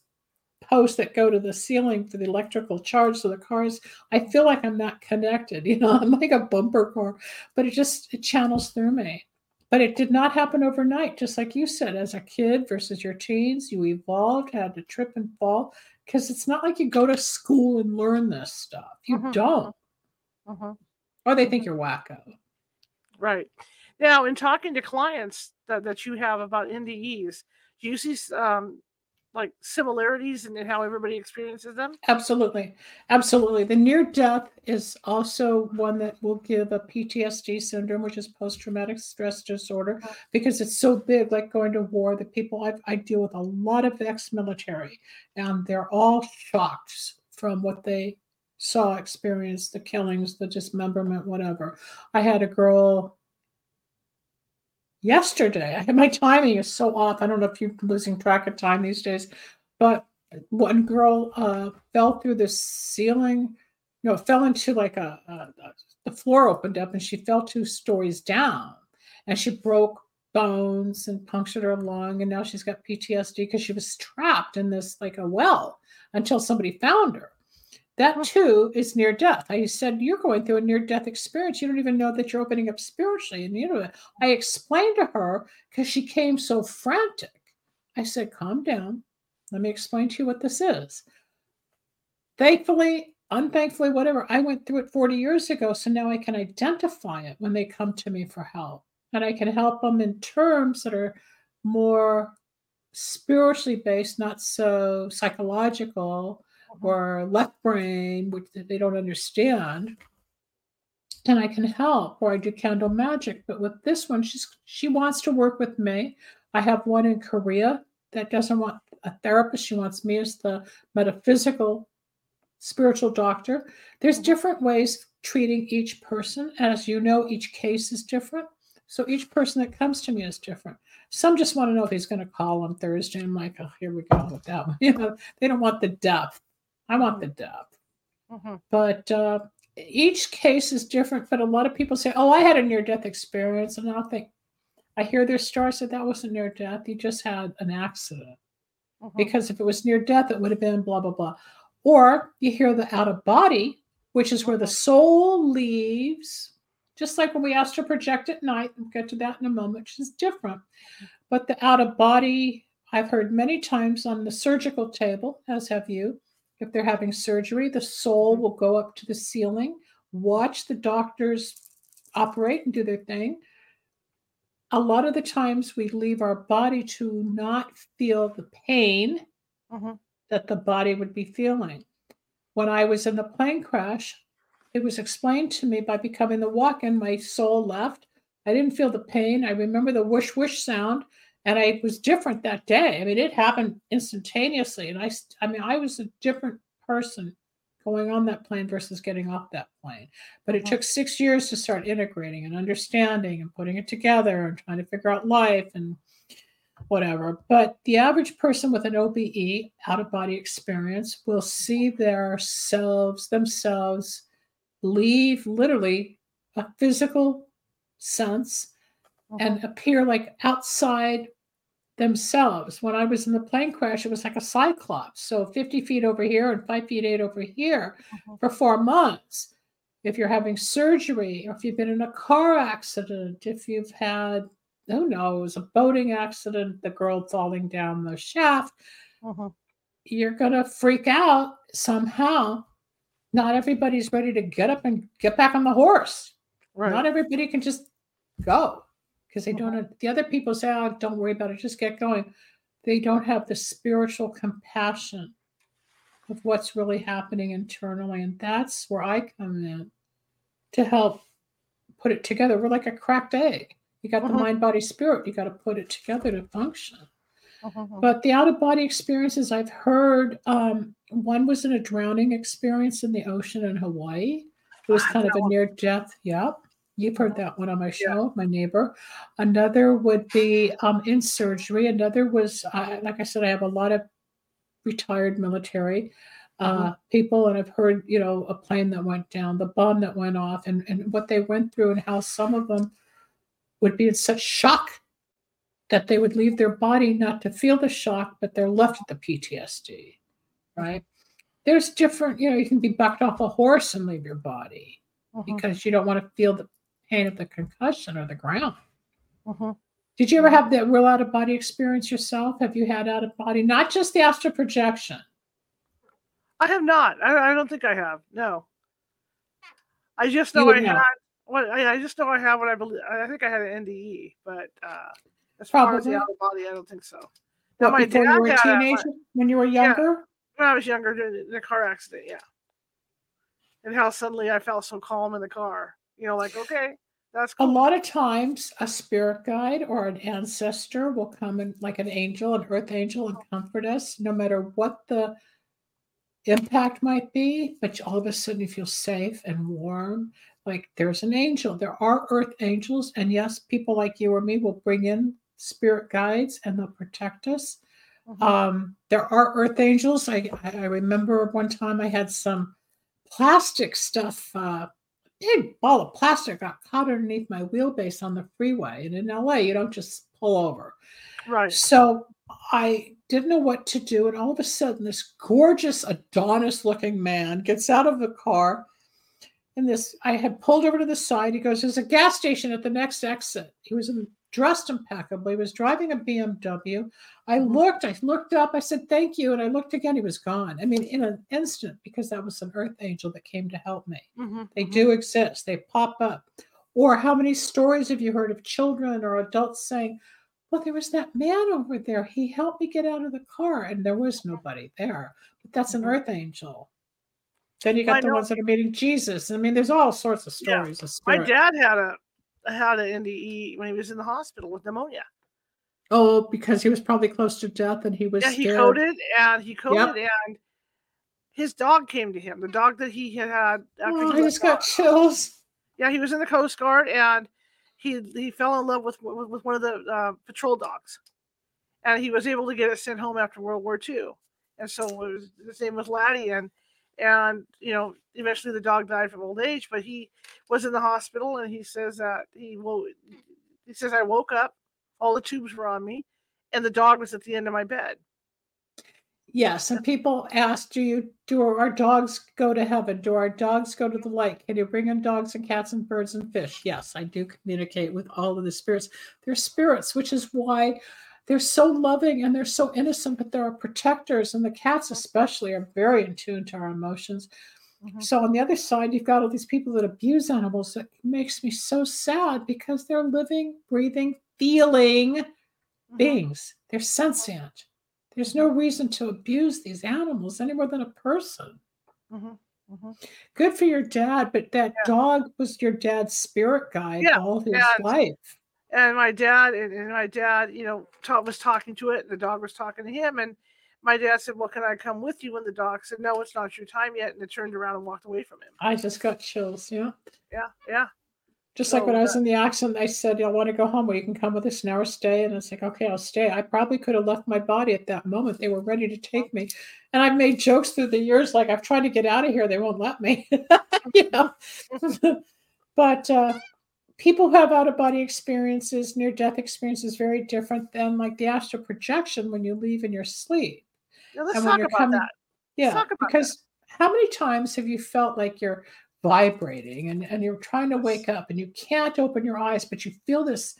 posts that go to the ceiling for the electrical charge. So the cars, I feel like I'm not connected. You know, I'm like a bumper car, but it just it channels through me. But it did not happen overnight, just like you said. As a kid versus your teens, you evolved, had to trip and fall, because it's not like you go to school and learn this stuff. You Mhm, don't, mhm. or they think you're wacko. Right. Now, in talking to clients that, that you have about NDEs, do you see um, like similarities in how everybody experiences them? Absolutely. Absolutely. The near death is also one that will give a PTSD syndrome, which is post traumatic stress disorder, uh-huh. because it's so big, like going to war. The people I've, I deal with a lot of ex military, and they're all shocked from what they saw, experienced the killings, the dismemberment, whatever. I had a girl yesterday. My timing is so off. I don't know if you're losing track of time these days, but one girl uh, fell through the ceiling. No, fell into like a, a, a the floor opened up and she fell two stories down and she broke bones and punctured her lung and now she's got PTSD because she was trapped in this like a well until somebody found her. That too is near death. I said, You're going through a near death experience. You don't even know that you're opening up spiritually. And you know, I explained to her because she came so frantic. I said, Calm down. Let me explain to you what this is. Thankfully, unthankfully, whatever, I went through it 40 years ago. So now I can identify it when they come to me for help. And I can help them in terms that are more spiritually based, not so psychological. Or left brain, which they don't understand. And I can help, or I do candle magic. But with this one, she's she wants to work with me. I have one in Korea that doesn't want a therapist. She wants me as the metaphysical spiritual doctor. There's mm-hmm. different ways treating each person. As you know, each case is different. So each person that comes to me is different. Some just want to know if he's going to call on Thursday. I'm like, oh, here we go with that one. You know, they don't want the depth. I want the depth. Mm-hmm. But uh, each case is different. But a lot of people say, oh, I had a near death experience. And I'll think, I hear their story said that wasn't near death. You just had an accident. Mm-hmm. Because if it was near death, it would have been blah, blah, blah. Or you hear the out of body, which is where the mm-hmm. soul leaves, just like when we astral project at night. We'll get to that in a moment, which is different. But the out of body, I've heard many times on the surgical table, as have you. If they're having surgery, the soul mm-hmm. will go up to the ceiling, watch the doctors operate and do their thing. A lot of the times we leave our body to not feel the pain mm-hmm that the body would be feeling. When I was in the plane crash, it was explained to me by becoming the walk in, my soul left. I didn't feel the pain. I remember the whoosh whoosh sound, and I was different that day. I mean, it happened instantaneously. And I, I mean, I was a different person going on that plane versus getting off that plane. But it took six years to start integrating and understanding and putting it together and trying to figure out life and whatever. But the average person with an OBE, out of body experience, will see themselves themselves leave literally a physical sense. And appear like outside themselves. When I was in the plane crash, it was like a cyclops. So 50 feet over here and five feet eight over here mm-hmm. for four months. If you're having surgery, or if you've been in a car accident, if you've had who knows, a boating accident, the girl falling down the shaft, uh-huh. you're going to freak out somehow. Not everybody's ready to get up and get back on the horse. Right. Not everybody can just go because they don't. have The other people say, oh, don't worry about it, just get going. They don't have the spiritual compassion of what's really happening internally. And that's where I come in to help put it together. We're like a cracked egg. You got uh-huh. the mind, body, spirit. You got to put it together to function. Uh-huh. But the out of body experiences I've heard, um, one was in a drowning experience in the ocean in Hawaii. It was kind of a near death. Yep. You've heard that one on my show, yeah. my neighbor. Another would be um, in surgery. Another was, uh, like I said, I have a lot of retired military uh, mm-hmm. people, and I've heard, you know, a plane that went down, the bomb that went off, and, and what they went through, and how some of them would be in such shock that they would leave their body not to feel the shock, but they're left with the PTSD, right? There's different, you know, you can be bucked off a horse and leave your body uh-huh. because you don't want to feel the pain of the concussion or the ground. Uh-huh. Did you ever have that real out of body experience yourself? Have you had out of body, not just the astral projection? I have not. I, I don't think I have. No. I just know I had What I, I, just know I have what I believe. I think I had an NDE, but uh, as Probably. far as the out of body, I don't think so. What, before you were a teenager, a, when you were younger? Yeah, when I was younger, in a car accident, yeah. And how suddenly I felt so calm in the car. You know, like okay, that's cool. A lot of times, a spirit guide or an ancestor will come in, like an angel, an earth angel, and comfort us, no matter what the impact might be, but all of a sudden you feel safe and warm. Like there's an angel. There are earth angels. And yes, people like you or me will bring in spirit guides and they'll protect us. Mhm. Um, there are earth angels. I, I I remember one time I had some plastic stuff, uh, big ball of plastic got caught underneath my wheelbase on the freeway. And in LA, you don't just pull over. right. So I didn't know what to do. And all of a sudden, this gorgeous Adonis looking man gets out of the car. And this, I had pulled over to the side. He goes, There's a gas station at the next exit. He was in, dressed impeccably, was driving a BMW. I Mhm. looked, I looked up, I said, Thank you. And I looked again, he was gone. I mean, in an instant, because that was an earth angel that came to help me. Mhm, They mhm. do exist, they pop up. Or how many stories have you heard of children or adults saying, Well, there was that man over there. He helped me get out of the car, and there was nobody there. But that's an Mhm. earth angel. Then you I got the know. ones that are meeting Jesus. I mean, there's all sorts of Yeah. stories of My dad had a had an NDE when he was in the hospital with pneumonia. oh, because he was probably close to death and he was Yeah, he scared. coded and he coded and his dog came to him. The dog that he had had after Oh, he I just got chills. yeah, he was in the Coast Guard and he he fell in love with with, with one of the uh, patrol dogs, and he was able to get it sent home after World War II. And so it was, his name was Laddie, and and you know eventually the dog died from old age, but he was in the hospital and he says that he wo- he says I woke up, all the tubes were on me, and the dog was at the end of my bed. Yes, and people ask, do you do our dogs go to heaven? Do our dogs go to the light? Can you bring in dogs and cats and birds and fish? Yes, I do communicate with all of the spirits. They're spirits, which is why they're so loving and they're so innocent, but they're our protectors, and the cats especially are very in tune to our emotions. Mhm. So on the other side, you've got all these people that abuse animals. That makes me so sad because they're living, breathing, feeling Mhm. beings. They're sentient. There's no reason to abuse these animals any more than a person. Mhm. Mhm. Good for your dad, but that Yeah. dog was your dad's spirit guide Yeah, all his life. And my dad and, and my dad you know ta- was talking to it and the dog was talking to him and my dad said well can i come with you and the dog said no it's not your time yet and it turned around and walked away from him I just got chills. Yeah. yeah yeah Just like when So I was in the accident, they said, I want to go home. Well, you can come with us now or stay. And it's like, okay, I'll stay. I probably could have left my body at that moment. They were ready to take me. And I've made jokes through the years, like I've tried to get out of here. They won't let me. you know. but uh, people who have out of body experiences, near death experiences, very different than like the astral projection when you leave in your sleep. Now, let's talk about coming- that Yeah, talk about that. because how many times have you felt like you're vibrating and, and you're trying to wake up and you can't open your eyes, but you feel this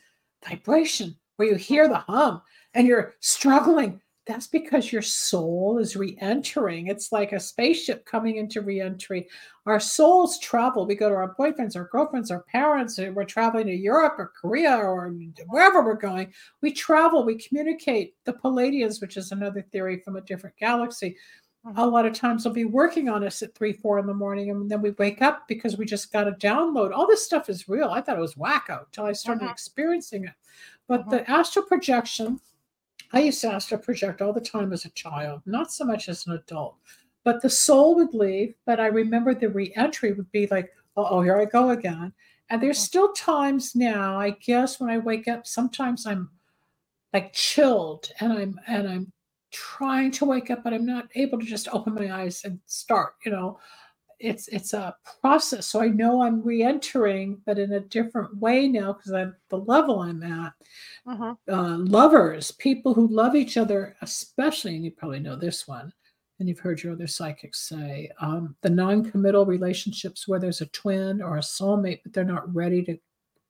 vibration where you hear the hum and you're struggling? That's because your soul is re entering. It's like a spaceship coming into re entry. Our souls travel. We go to our boyfriends, our girlfriends, our parents, and we're traveling to Europe or Korea or wherever we're going. We travel, we communicate. The Pleiadians, which is another theory from a different galaxy, a lot of times they'll be working on us at three, four in the morning, and then we wake up because we just got a download. All this stuff is real. I thought it was wacko until I started Mhm. experiencing it. But Mhm. the astral projection, I used to astral project all the time as a child, not so much as an adult. But the soul would leave, but I remember the re-entry would be like, oh, here I go again. And there's Mhm. still times now, I guess, when I wake up, sometimes I'm like chilled and I'm and I'm trying to wake up, but I'm not able to just open my eyes and start, you know. It's it's a process. So I know I'm re-entering, but in a different way now because I'm the level I'm at. Mhm. Uh, lovers, people who love each other, especially, and you probably know this one, and you've heard your other psychics say, um, the non-committal relationships where there's a twin or a soulmate, but they're not ready to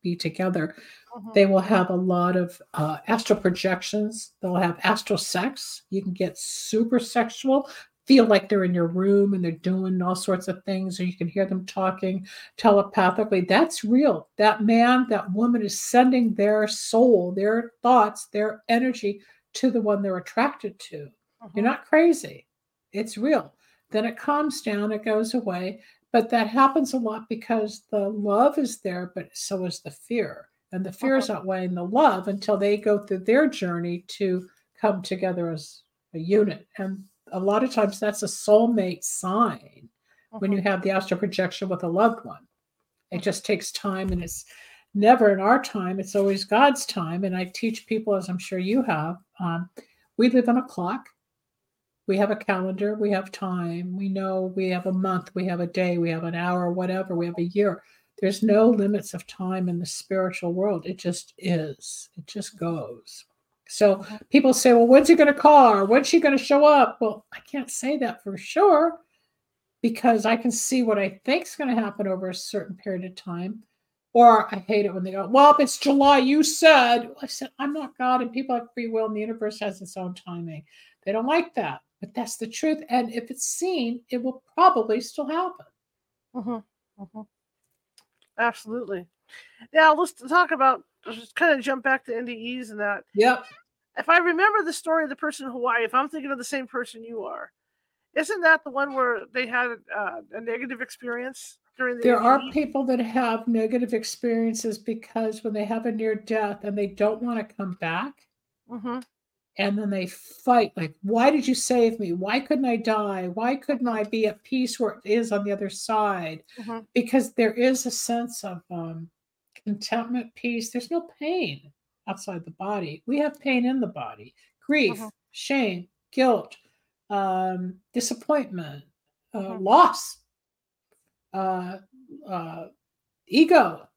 be together Mhm. they will have a lot of uh, astral projections. They'll have astral sex. You can get super sexual, feel like they're in your room and they're doing all sorts of things, or you can hear them talking telepathically. That's real. That man, that woman is sending their soul, their thoughts, their energy to the one they're attracted to. You're Mhm. not crazy. It's real. Then it calms down, it goes away. But that happens a lot because the love is there, but so is the fear. And the fear is outweighing the love until they go through their journey to come together as a unit. And a lot of times that's a soulmate sign when you Mhm. have the astral projection with a loved one. It just takes time and it's never in our time, it's always God's time. And I teach people, as I'm sure you have, um, we live on a clock. We have a calendar, we have time, we know we have a month, we have a day, we have an hour, whatever, we have a year. There's no limits of time in the spiritual world. It just is, it just goes. So people say, well, when's he going to call or when's she going to show up? Well, I can't say that for sure because I can see what I think is going to happen over a certain period of time. Or I hate it when they go, well, if it's July, you said. I said, I'm not God, and people have free will, and the universe has its own timing. They don't like that, but that's the truth. And if it's seen, it will probably still happen. Mhm, mhm. Absolutely. Now let's talk about. Just kind of jump back to NDEs and that. Yep. If I remember the story of the person in Hawaii, if I'm thinking of the same person you are, isn't that the one where they had uh, a negative experience during the? There are people that have negative experiences because when they have a near death and they don't want to come back, Mhm, and then they fight like why did you save me? Why couldn't i die? Why couldn't i be at peace where it is on the other side? Mhm, because there is a sense of um, contentment peace. There's no pain outside the body we have pain in the body grief Mhm. shame guilt um, disappointment uh, Mhm. loss uh, uh, ego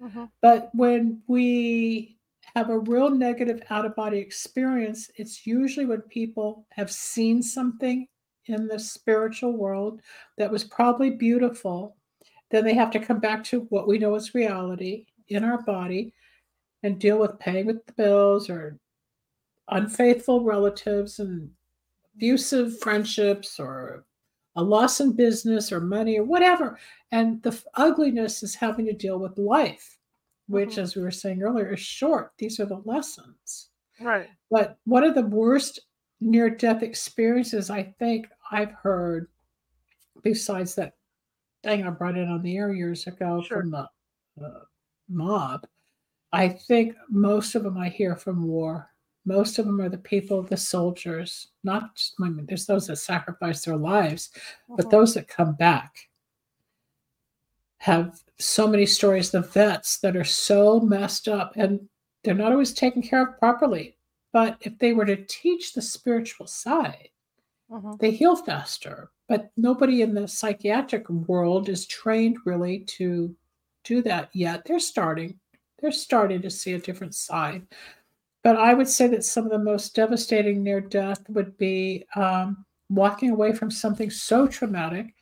mhm, but when we have a real negative out of body experience, it's usually when people have seen something in the spiritual world that was probably beautiful. Then they have to come back to what we know as reality in our body and deal with paying with the bills or unfaithful relatives and abusive friendships or a loss in business or money or whatever. And the ugliness is having to deal with life, which, Mhm. as we were saying earlier, is short. These are the lessons. Right. But one of the worst near death experiences I think I've heard, besides that thing I brought in on the air years ago Sure. from the uh, mob, I think most of them I hear from war. Most of them are the people, the soldiers, not just, I mean, there's those that sacrifice their lives, but mhm, those that come back. Have so many stories the vets that are so messed up and they're not always taken care of properly. But if they were to teach the spiritual side mhm, they heal faster. But nobody in the psychiatric world is trained really to do that yet. They're starting they're starting to see a different side but i would say that some of the most devastating near death would be um, walking away from something so traumatic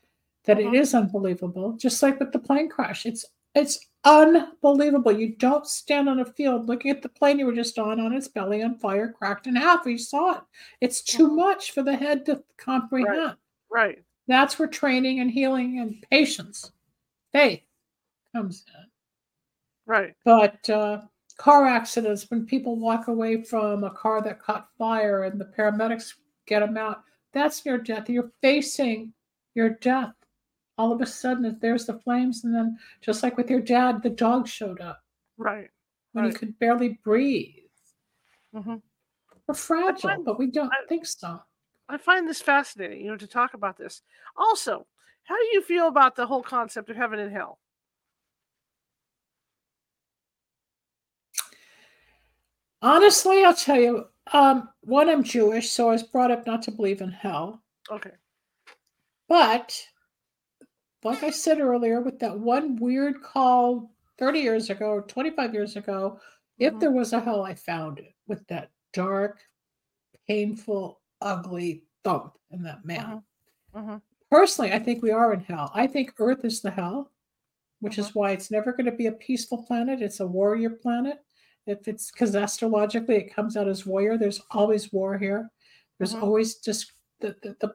that it Mhm. is unbelievable just like with the plane crash it's it's unbelievable you don't stand on a field looking at the plane you were just on on its belly on fire cracked in half you saw it it's too Mhm. much for the head to comprehend Right. Right. that's where training and healing and patience faith comes in Right. but uh, car accidents, when people walk away from a car that caught fire and the paramedics get them out, that's near death. You're facing your death. All of a sudden, there's the flames, and then just like with your dad, the dog showed up Right. when he could barely breathe. mhm. We're fragile, find- but we don't I- think so. I find this fascinating, you know, to talk about this. Also, how do you feel about the whole concept of heaven and hell? Honestly, I'll tell you. Um, one, I'm Jewish, so I was brought up not to believe in hell. Okay. But like I said earlier, with that one weird call 30 years ago or 25 years ago, if Mhm. there was a hell, I found it with that dark, painful, ugly thump in that man. hmm Personally, I think we are in hell. I think Earth is the hell, which is why it's never going to be a peaceful planet. It's a warrior planet. If it's because astrologically it comes out as warrior, there's always war here. There's Mhm. always just the, the, the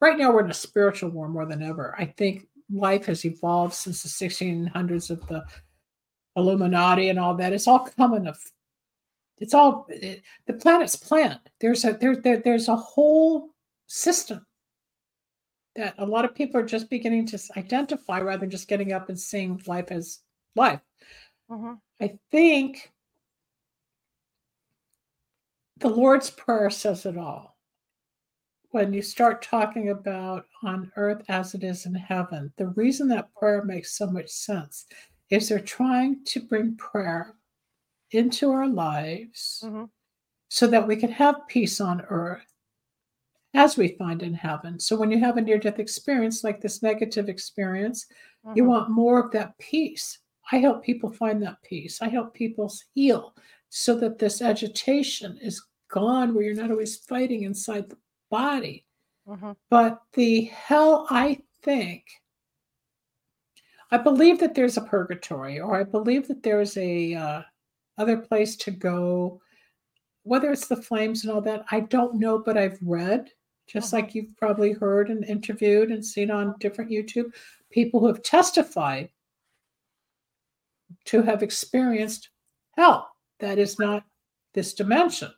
right now we're in a spiritual war more than ever. I think life has evolved since the 1600s of the Illuminati and all that. It's all coming of it's all it, the planet's planned. There's a there, there there's a whole system that a lot of people are just beginning to identify rather than just getting up and seeing life as life. Hmm I think the Lord's Prayer says it all. when you start talking about on earth as it is in heaven, the reason that prayer makes so much sense is they're trying to bring prayer into our lives hmm so that we can have peace on earth as we find in heaven. So when you have a near death experience like this negative experience, you hmm want more of that peace. I help people find that peace. I help people heal so that this agitation is gone where you're not always fighting inside the body. hmm But the hell, I think, I believe that there's a purgatory, or I believe that there's a uh, other place to go. Whether it's the flames and all that, I don't know, but I've read, just Mhm. like you've probably heard and interviewed and seen on different YouTube, people who have testified to have experienced hell that is not this dimension.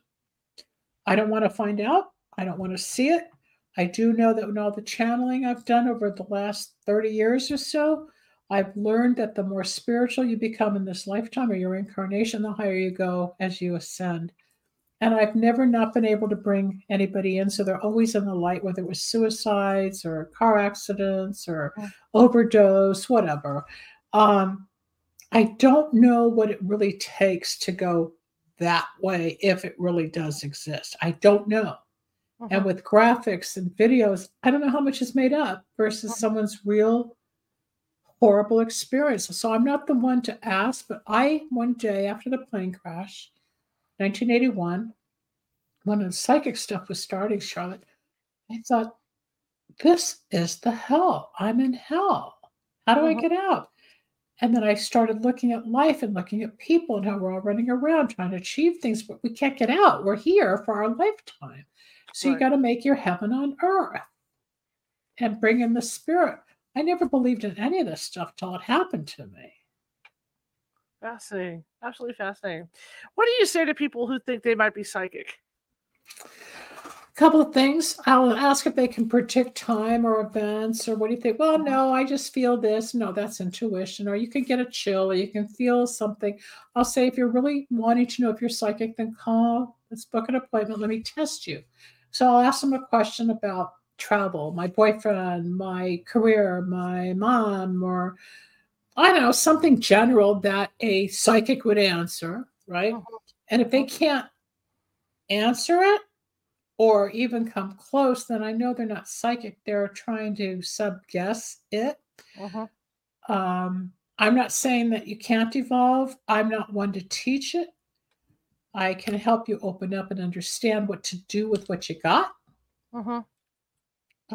I don't want to find out. I don't want to see it. I do know that in all the channeling I've done over the last 30 years or so, I've learned that the more spiritual you become in this lifetime or your incarnation, the higher you go as you ascend. And I've never not been able to bring anybody in. So they're always in the light, whether it was suicides or car accidents or overdose, whatever. Um, I don't know what it really takes to go that way if it really does exist. I don't know. And Mhm. with graphics and videos, I don't know how much is made up versus Mhm. someone's real horrible experience. So I'm not the one to ask, but I, one day after the plane crash, 1981, when the psychic stuff was starting, Charlotte, I thought, this is the hell. I'm in hell. How do I Mhm. get out? And then I started looking at life and looking at people and how we're all running around trying to achieve things, but we can't get out. We're here for our lifetime. So you got to make your heaven on earth and bring in the spirit. I never believed in any of this stuff till it happened to me. Fascinating. Absolutely fascinating. What do you say to people who think they might be psychic? Couple of things. I'll ask if they can predict time or events, or what do you think? Well, no, I just feel this. No, that's intuition. Or you can get a chill, or you can feel something. I'll say if you're really wanting to know if you're psychic, then call. Let's book an appointment. Let me test you. So I'll ask them a question about travel, my boyfriend, my career, my mom, or I don't know, something general that a psychic would answer, right? Mhm. And if they can't answer it or even come close, then I know they're not psychic. They're trying to sub guess it. Mhm. Um, I'm not saying that you can't evolve. I'm not one to teach it. I can help you open up and understand what to do with what you got. Mhm.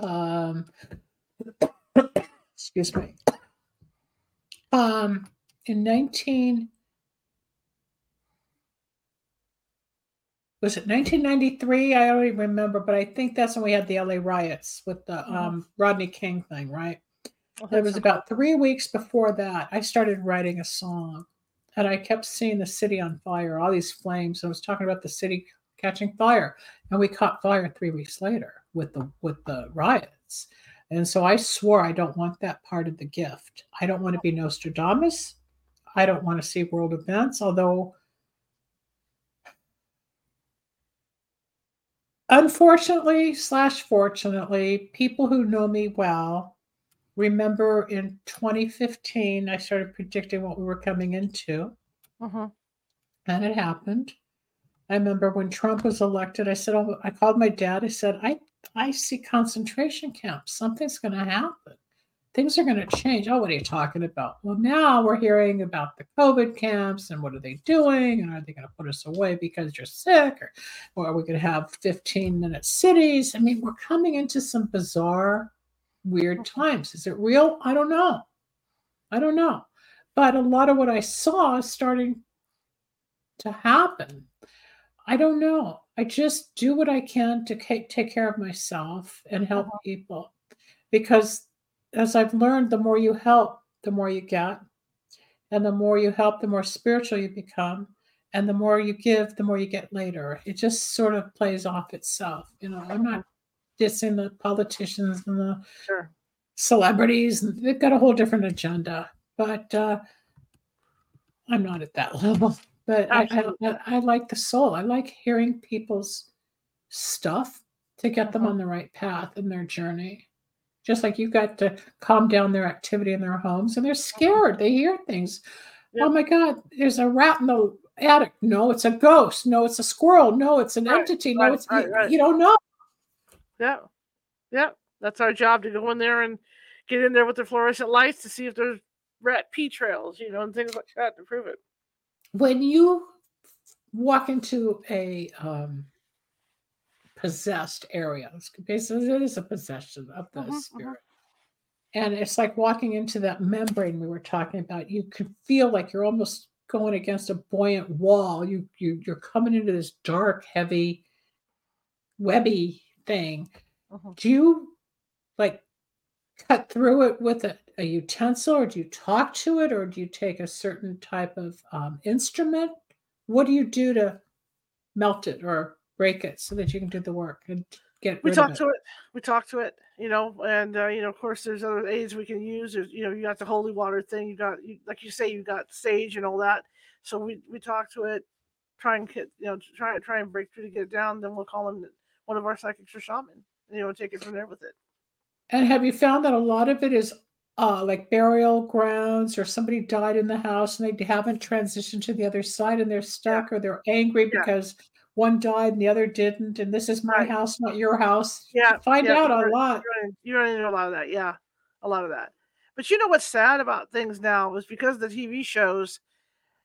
Um, excuse me. Um, in 19 was it 1993? I don't even remember, but I think that's when we had the LA riots with the Mhm. um, Rodney King thing, right? It was about three weeks before that. I started writing a song, and I kept seeing the city on fire, all these flames. I was talking about the city catching fire, and we caught fire three weeks later with the with the riots. And so I swore I don't want that part of the gift. I don't want to be Nostradamus. I don't want to see world events, although unfortunately slash fortunately, people who know me well remember in 2015 I started predicting what we were coming into, Mhm. and it happened. I remember when Trump was elected, I said, oh, I called my dad. I said, I, I see concentration camps. Something's going to happen. Things are going to change. Oh, what are you talking about? Well, now we're hearing about the COVID camps and what are they doing? And are they going to put us away because you're sick? Or, or are we going to have 15 minute cities? I mean, we're coming into some bizarre, weird times. Is it real? I don't know. I don't know. But a lot of what I saw is starting to happen. I don't know. I just do what I can to take care of myself and help Mhm. people. Because as I've learned, the more you help, the more you get. And the more you help, the more spiritual you become. And the more you give, the more you get later. It just sort of plays off itself. You know, I'm not dissing the politicians and the Sure. celebrities. They've got a whole different agenda. But uh, I'm not at that level. But I, I, I, like the soul. I like hearing people's stuff to get them Mhm. on the right path in their journey. Just like you got to calm down their activity in their homes and they're scared. They hear things. Yep. Oh my God, there's a rat in the attic. No, it's a ghost. No, it's a squirrel. No, it's an Right, entity. No, right, it's right, you, you don't know. Yeah. Yeah. That's our job to go in there and get in there with the fluorescent lights to see if there's rat pee trails, you know, and things like that to prove it. When you walk into a um, possessed area, it's basically it is a possession of the mhm. spirit. And it's like walking into that membrane we were talking about. You can feel like you're almost going against a buoyant wall. You you you're coming into this dark, heavy, webby thing. Mhm. Do you like cut through it with a, a utensil, or do you talk to it, or do you take a certain type of um, instrument? What do you do to melt it or break it so that you can do the work and get We talk it? to it. We talk to it, you know, and uh, you know, of course, there's other aids we can use. There's, you know, you got the holy water thing. You got, you, like you say, you got sage and all that. So we we talk to it, try and get, you know, try try and break through to get it down. Then we'll call him one of our psychics or shaman. And, you know, take it from there with it. And have you found that a lot of it is uh, like burial grounds or somebody died in the house and they haven't transitioned to the other side and they're stuck or they're angry Yeah. because one died and the other didn't and this is my Right. house, not your house. Yeah, Find yeah, out a lot. You run into a lot of that. Yeah, a lot of that. But you know what's sad about things now is because of the TV shows,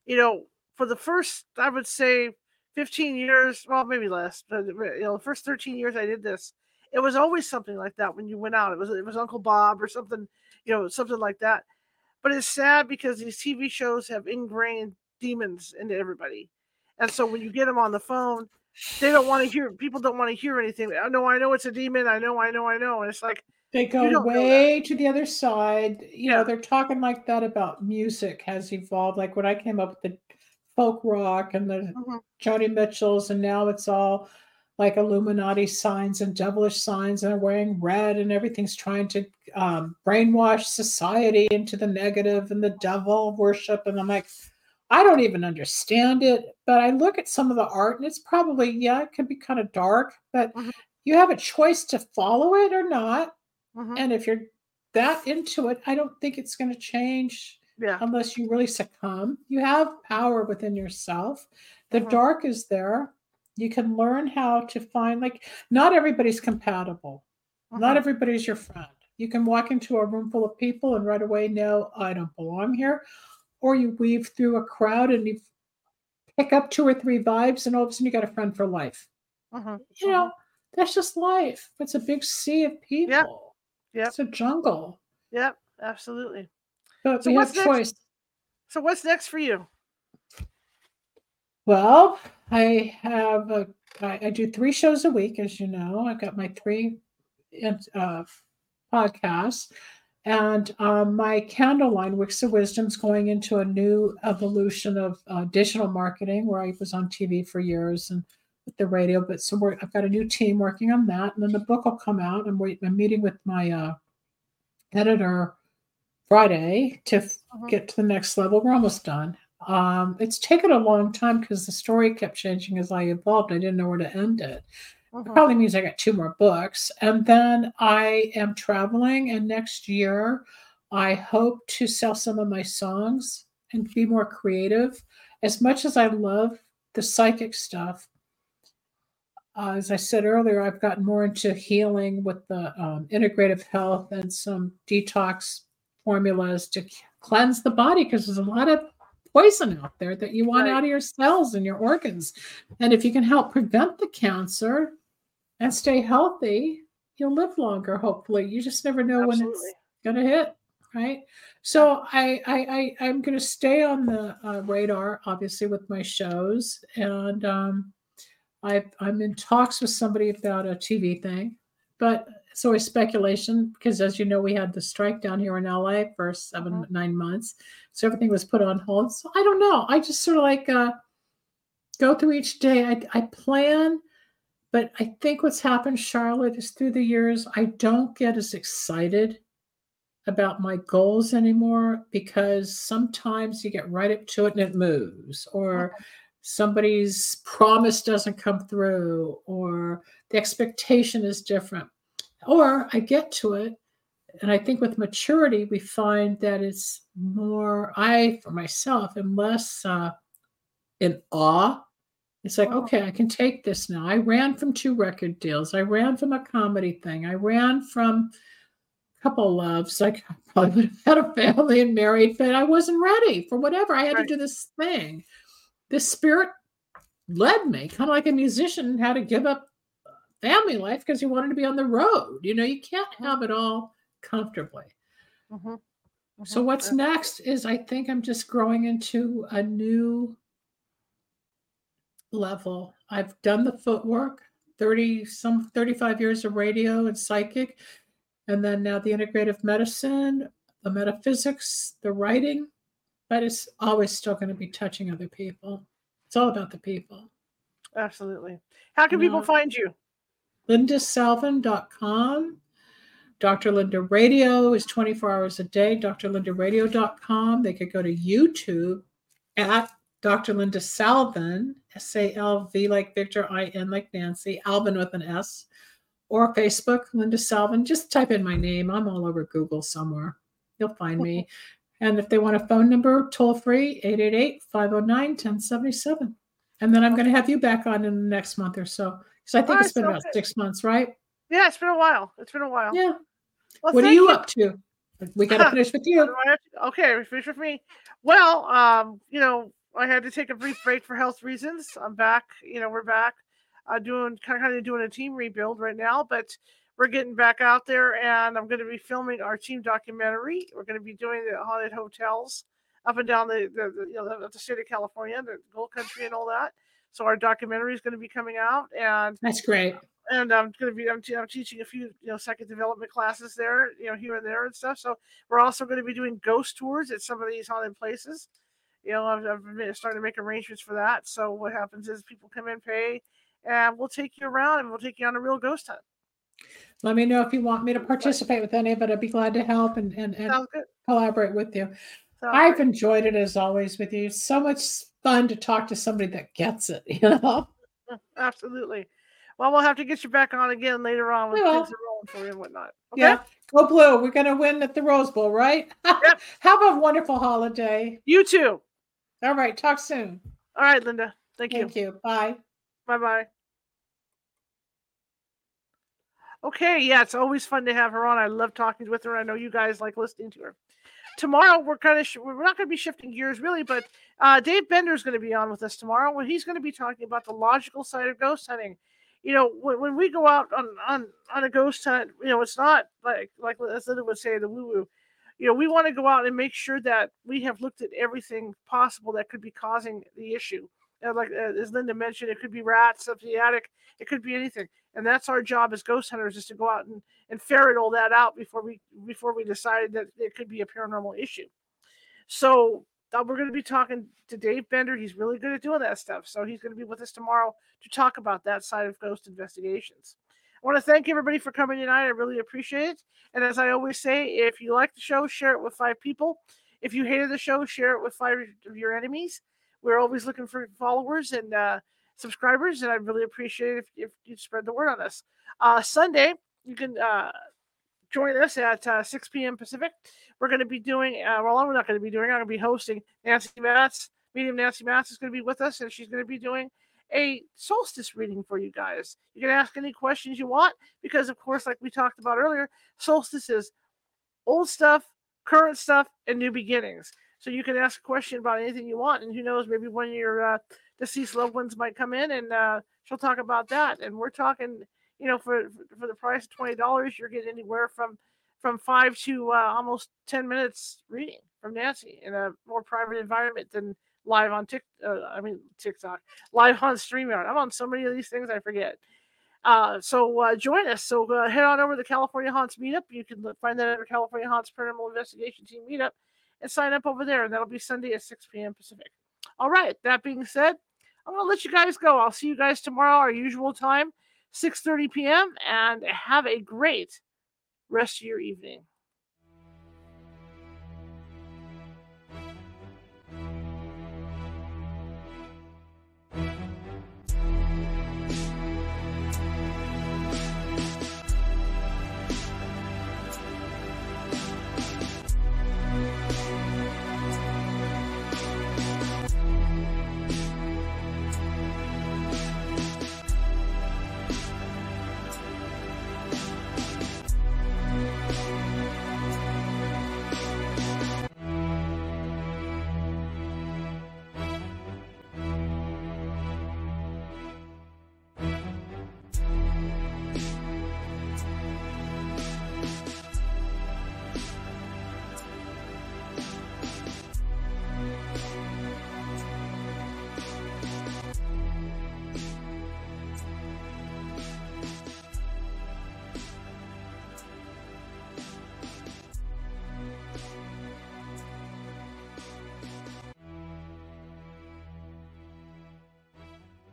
you know, for the first, I would say, 15 years, well, maybe less, but you know, the first 13 years I did this, it was always something like that when you went out. It was it was Uncle Bob or something, you know, something like that. But it's sad because these TV shows have ingrained demons into everybody. And so when you get them on the phone, they don't want to hear people don't want to hear anything. I know, I know it's a demon. I know, I know, I know. And it's like, They go don't know that. way to the other side. You Yeah. know, they're talking like that about music has evolved. Like when I came up with the folk rock and the mhm, Joni Mitchells, and now it's all like Illuminati signs and devilish signs, and they're wearing red, and everything's trying to um, brainwash society into the negative and the devil worship. And I'm like, I don't even understand it. But I look at some of the art, and it's probably, yeah, it can be kind of dark, but Mhm. you have a choice to follow it or not. mhm. And if you're that into it, I don't think it's going to change yeah, unless you really succumb. You have power within yourself. The Mhm. dark is there. You can learn how to find, like, not everybody's compatible. Not mhm, everybody's your friend. You can walk into a room full of people and right away know, I don't belong here. Or you weave through a crowd and you pick up two or three vibes, and all of a sudden you got a friend for life. mhm, You know, that's just life. It's a big sea of people. Yep. It's a jungle. Yep, absolutely. But So we have what's next? choice. So what's next for you? Well, I have a, I, I do three shows a week, as you know. I've got my three uh, podcasts, and um, my candle line, Wicks of Wisdom, is going into a new evolution of uh, digital marketing, where I was on TV for years and with the radio. But so we're, I've got a new team working on that, and then the book will come out. I'm. I'm meeting with my uh, editor Friday to f- Mhm. get to the next level. We're almost done. Um, it's taken a long time because the story kept changing as I evolved. I didn't know where to end it. Mhm, Probably means I got two more books. And then I am traveling, and next year I hope to sell some of my songs and be more creative. As much as I love the psychic stuff, uh, as I said earlier, I've gotten more into healing with the um, integrative health and some detox formulas to cleanse the body because there's a lot of poison out there that you want Right. out of your cells and your organs. And if you can help prevent the cancer and stay healthy, you'll live longer, hopefully. You just never know when it's going to hit, right? So I, I, I I'm going to stay on the uh, radar, obviously, with my shows, and um, I, I'm in talks with somebody about a TV thing, but it's always speculation because, as you know, we had the strike down here in LA for 7 Mhm. nine months, so everything was put on hold. So I don't know. I just sort of like uh, go through each day. I, I plan, but I think what's happened, Charlotte, is through the years I don't get as excited about my goals anymore because sometimes you get right up to it and it moves or somebody's promise doesn't come through or the expectation is different. Or I get to it and I think with maturity, we find that it's more, I, for myself, am less uh, in awe. It's like, Oh. okay, I can take this now. I ran from two record deals. I ran from a comedy thing. I ran from a couple loves. Like, I probably would have had a family and married, but I wasn't ready for whatever. I had Right. to do this thing. This spirit led me, kind of like a musician had to give up family life because he wanted to be on the road. You know, you can't Mhm. have it all comfortably. Mhm. So Mhm. what's next is I think I'm just growing into a new level. I've done the footwork, 30 some 35 years of radio and psychic, and then now the integrative medicine, the metaphysics, the writing, but it's always still going to be touching other people. It's all about the people. Absolutely. How can people Yeah. find you? lindasalvin.com. Dr. Linda Radio is 24 hours a day. drlindaradio.com. They could go to YouTube at Dr. Linda Salvin, S A L V like Victor, I N like Nancy, Alvin with an S, or Facebook, Linda Salvin. Just type in my name. I'm all over Google somewhere. You'll find me. And if they want a phone number, toll free, 888 509 1077. And then I'm going to have you back on in the next month or so. Because I think Alright, it's been sounds about good. six months, right? Yeah, it's been a while. It's been a while. Yeah. Well, what are thank you up to? We got to finish with you. I have to- Okay, finish with me. Well, um, you know, I had to take a brief break for health reasons. I'm back. You know, we're back, uh, doing kind of doing a team rebuild right now, but we're getting back out there, and I'm going to be filming our team documentary. We're going to be doing the haunted hotels up and down the, the, the you know the, the state of California, the Gold Country, and all that. So our documentary is going to be coming out, and That's great. and I'm going to be I'm, te- I'm teaching a few you know second development classes there you know here and there and stuff. So we're also going to be doing ghost tours at some of these haunted places. You know, I've, I've been starting to make arrangements for that. So what happens is people come in, pay, and we'll take you around and we'll take you on a real ghost hunt. Let me know if you want me to participate with any it. I'd be glad to help and, and, and collaborate with you. Sounds I've great. enjoyed it as always with you. So much fun to talk to somebody that gets it, you know? Absolutely. Well, we'll have to get you back on again later on when things are rolling for you and whatnot. Okay. Yeah. Go blue. We're going to win at the Rose Bowl, right? Yep. Have a wonderful holiday. You too. All right. Talk soon. All right, Linda. Thank you. Thank you. Bye. Bye bye. Okay, yeah, it's always fun to have her on. I love talking with her. I know you guys like listening to her. Tomorrow we're kind of sh- we're not going to be shifting gears really, but uh, Dave Bender is going to be on with us tomorrow when he's going to be talking about the logical side of ghost hunting. You know, when, when we go out on, on on a ghost hunt, you know, it's not like like as Linda would say the woo woo. You know, we want to go out and make sure that we have looked at everything possible that could be causing the issue. And like uh, as Linda mentioned, it could be rats up the attic. It could be anything, and that's our job as ghost hunters is to go out and, and ferret all that out before we before we decide that it could be a paranormal issue. So uh, we're going to be talking to Dave Bender. He's really good at doing that stuff. So he's going to be with us tomorrow to talk about that side of ghost investigations. I want to thank everybody for coming tonight. I really appreciate it. And as I always say, if you like the show, share it with five people. If you hated the show, share it with five of your enemies. We're always looking for followers and uh, subscribers, and I really appreciate it if, if you spread the word on us. Uh, Sunday, you can uh, join us at uh, 6 p.m. Pacific. We're going to be doing, uh, well, I'm not going to be doing, I'm going to be hosting Nancy Matz. Medium Nancy Matz is going to be with us, and she's going to be doing a solstice reading for you guys. You can ask any questions you want because, of course, like we talked about earlier, solstice is old stuff, current stuff, and new beginnings. So you can ask a question about anything you want, and who knows, maybe one of your uh, deceased loved ones might come in and uh, she'll talk about that. And we're talking, you know, for for the price of twenty dollars, you're getting anywhere from from five to uh, almost ten minutes reading from Nancy in a more private environment than live on Tik. Uh, I mean TikTok, live on Streamyard. I'm on so many of these things I forget. Uh, so uh, join us. So uh, head on over to the California Haunts Meetup. You can find that at our California Haunts Paranormal Investigation Team Meetup and sign up over there. And that'll be Sunday at 6 p.m. Pacific. All right. That being said, I'm gonna let you guys go. I'll see you guys tomorrow, our usual time, 6:30 p.m. And have a great rest of your evening.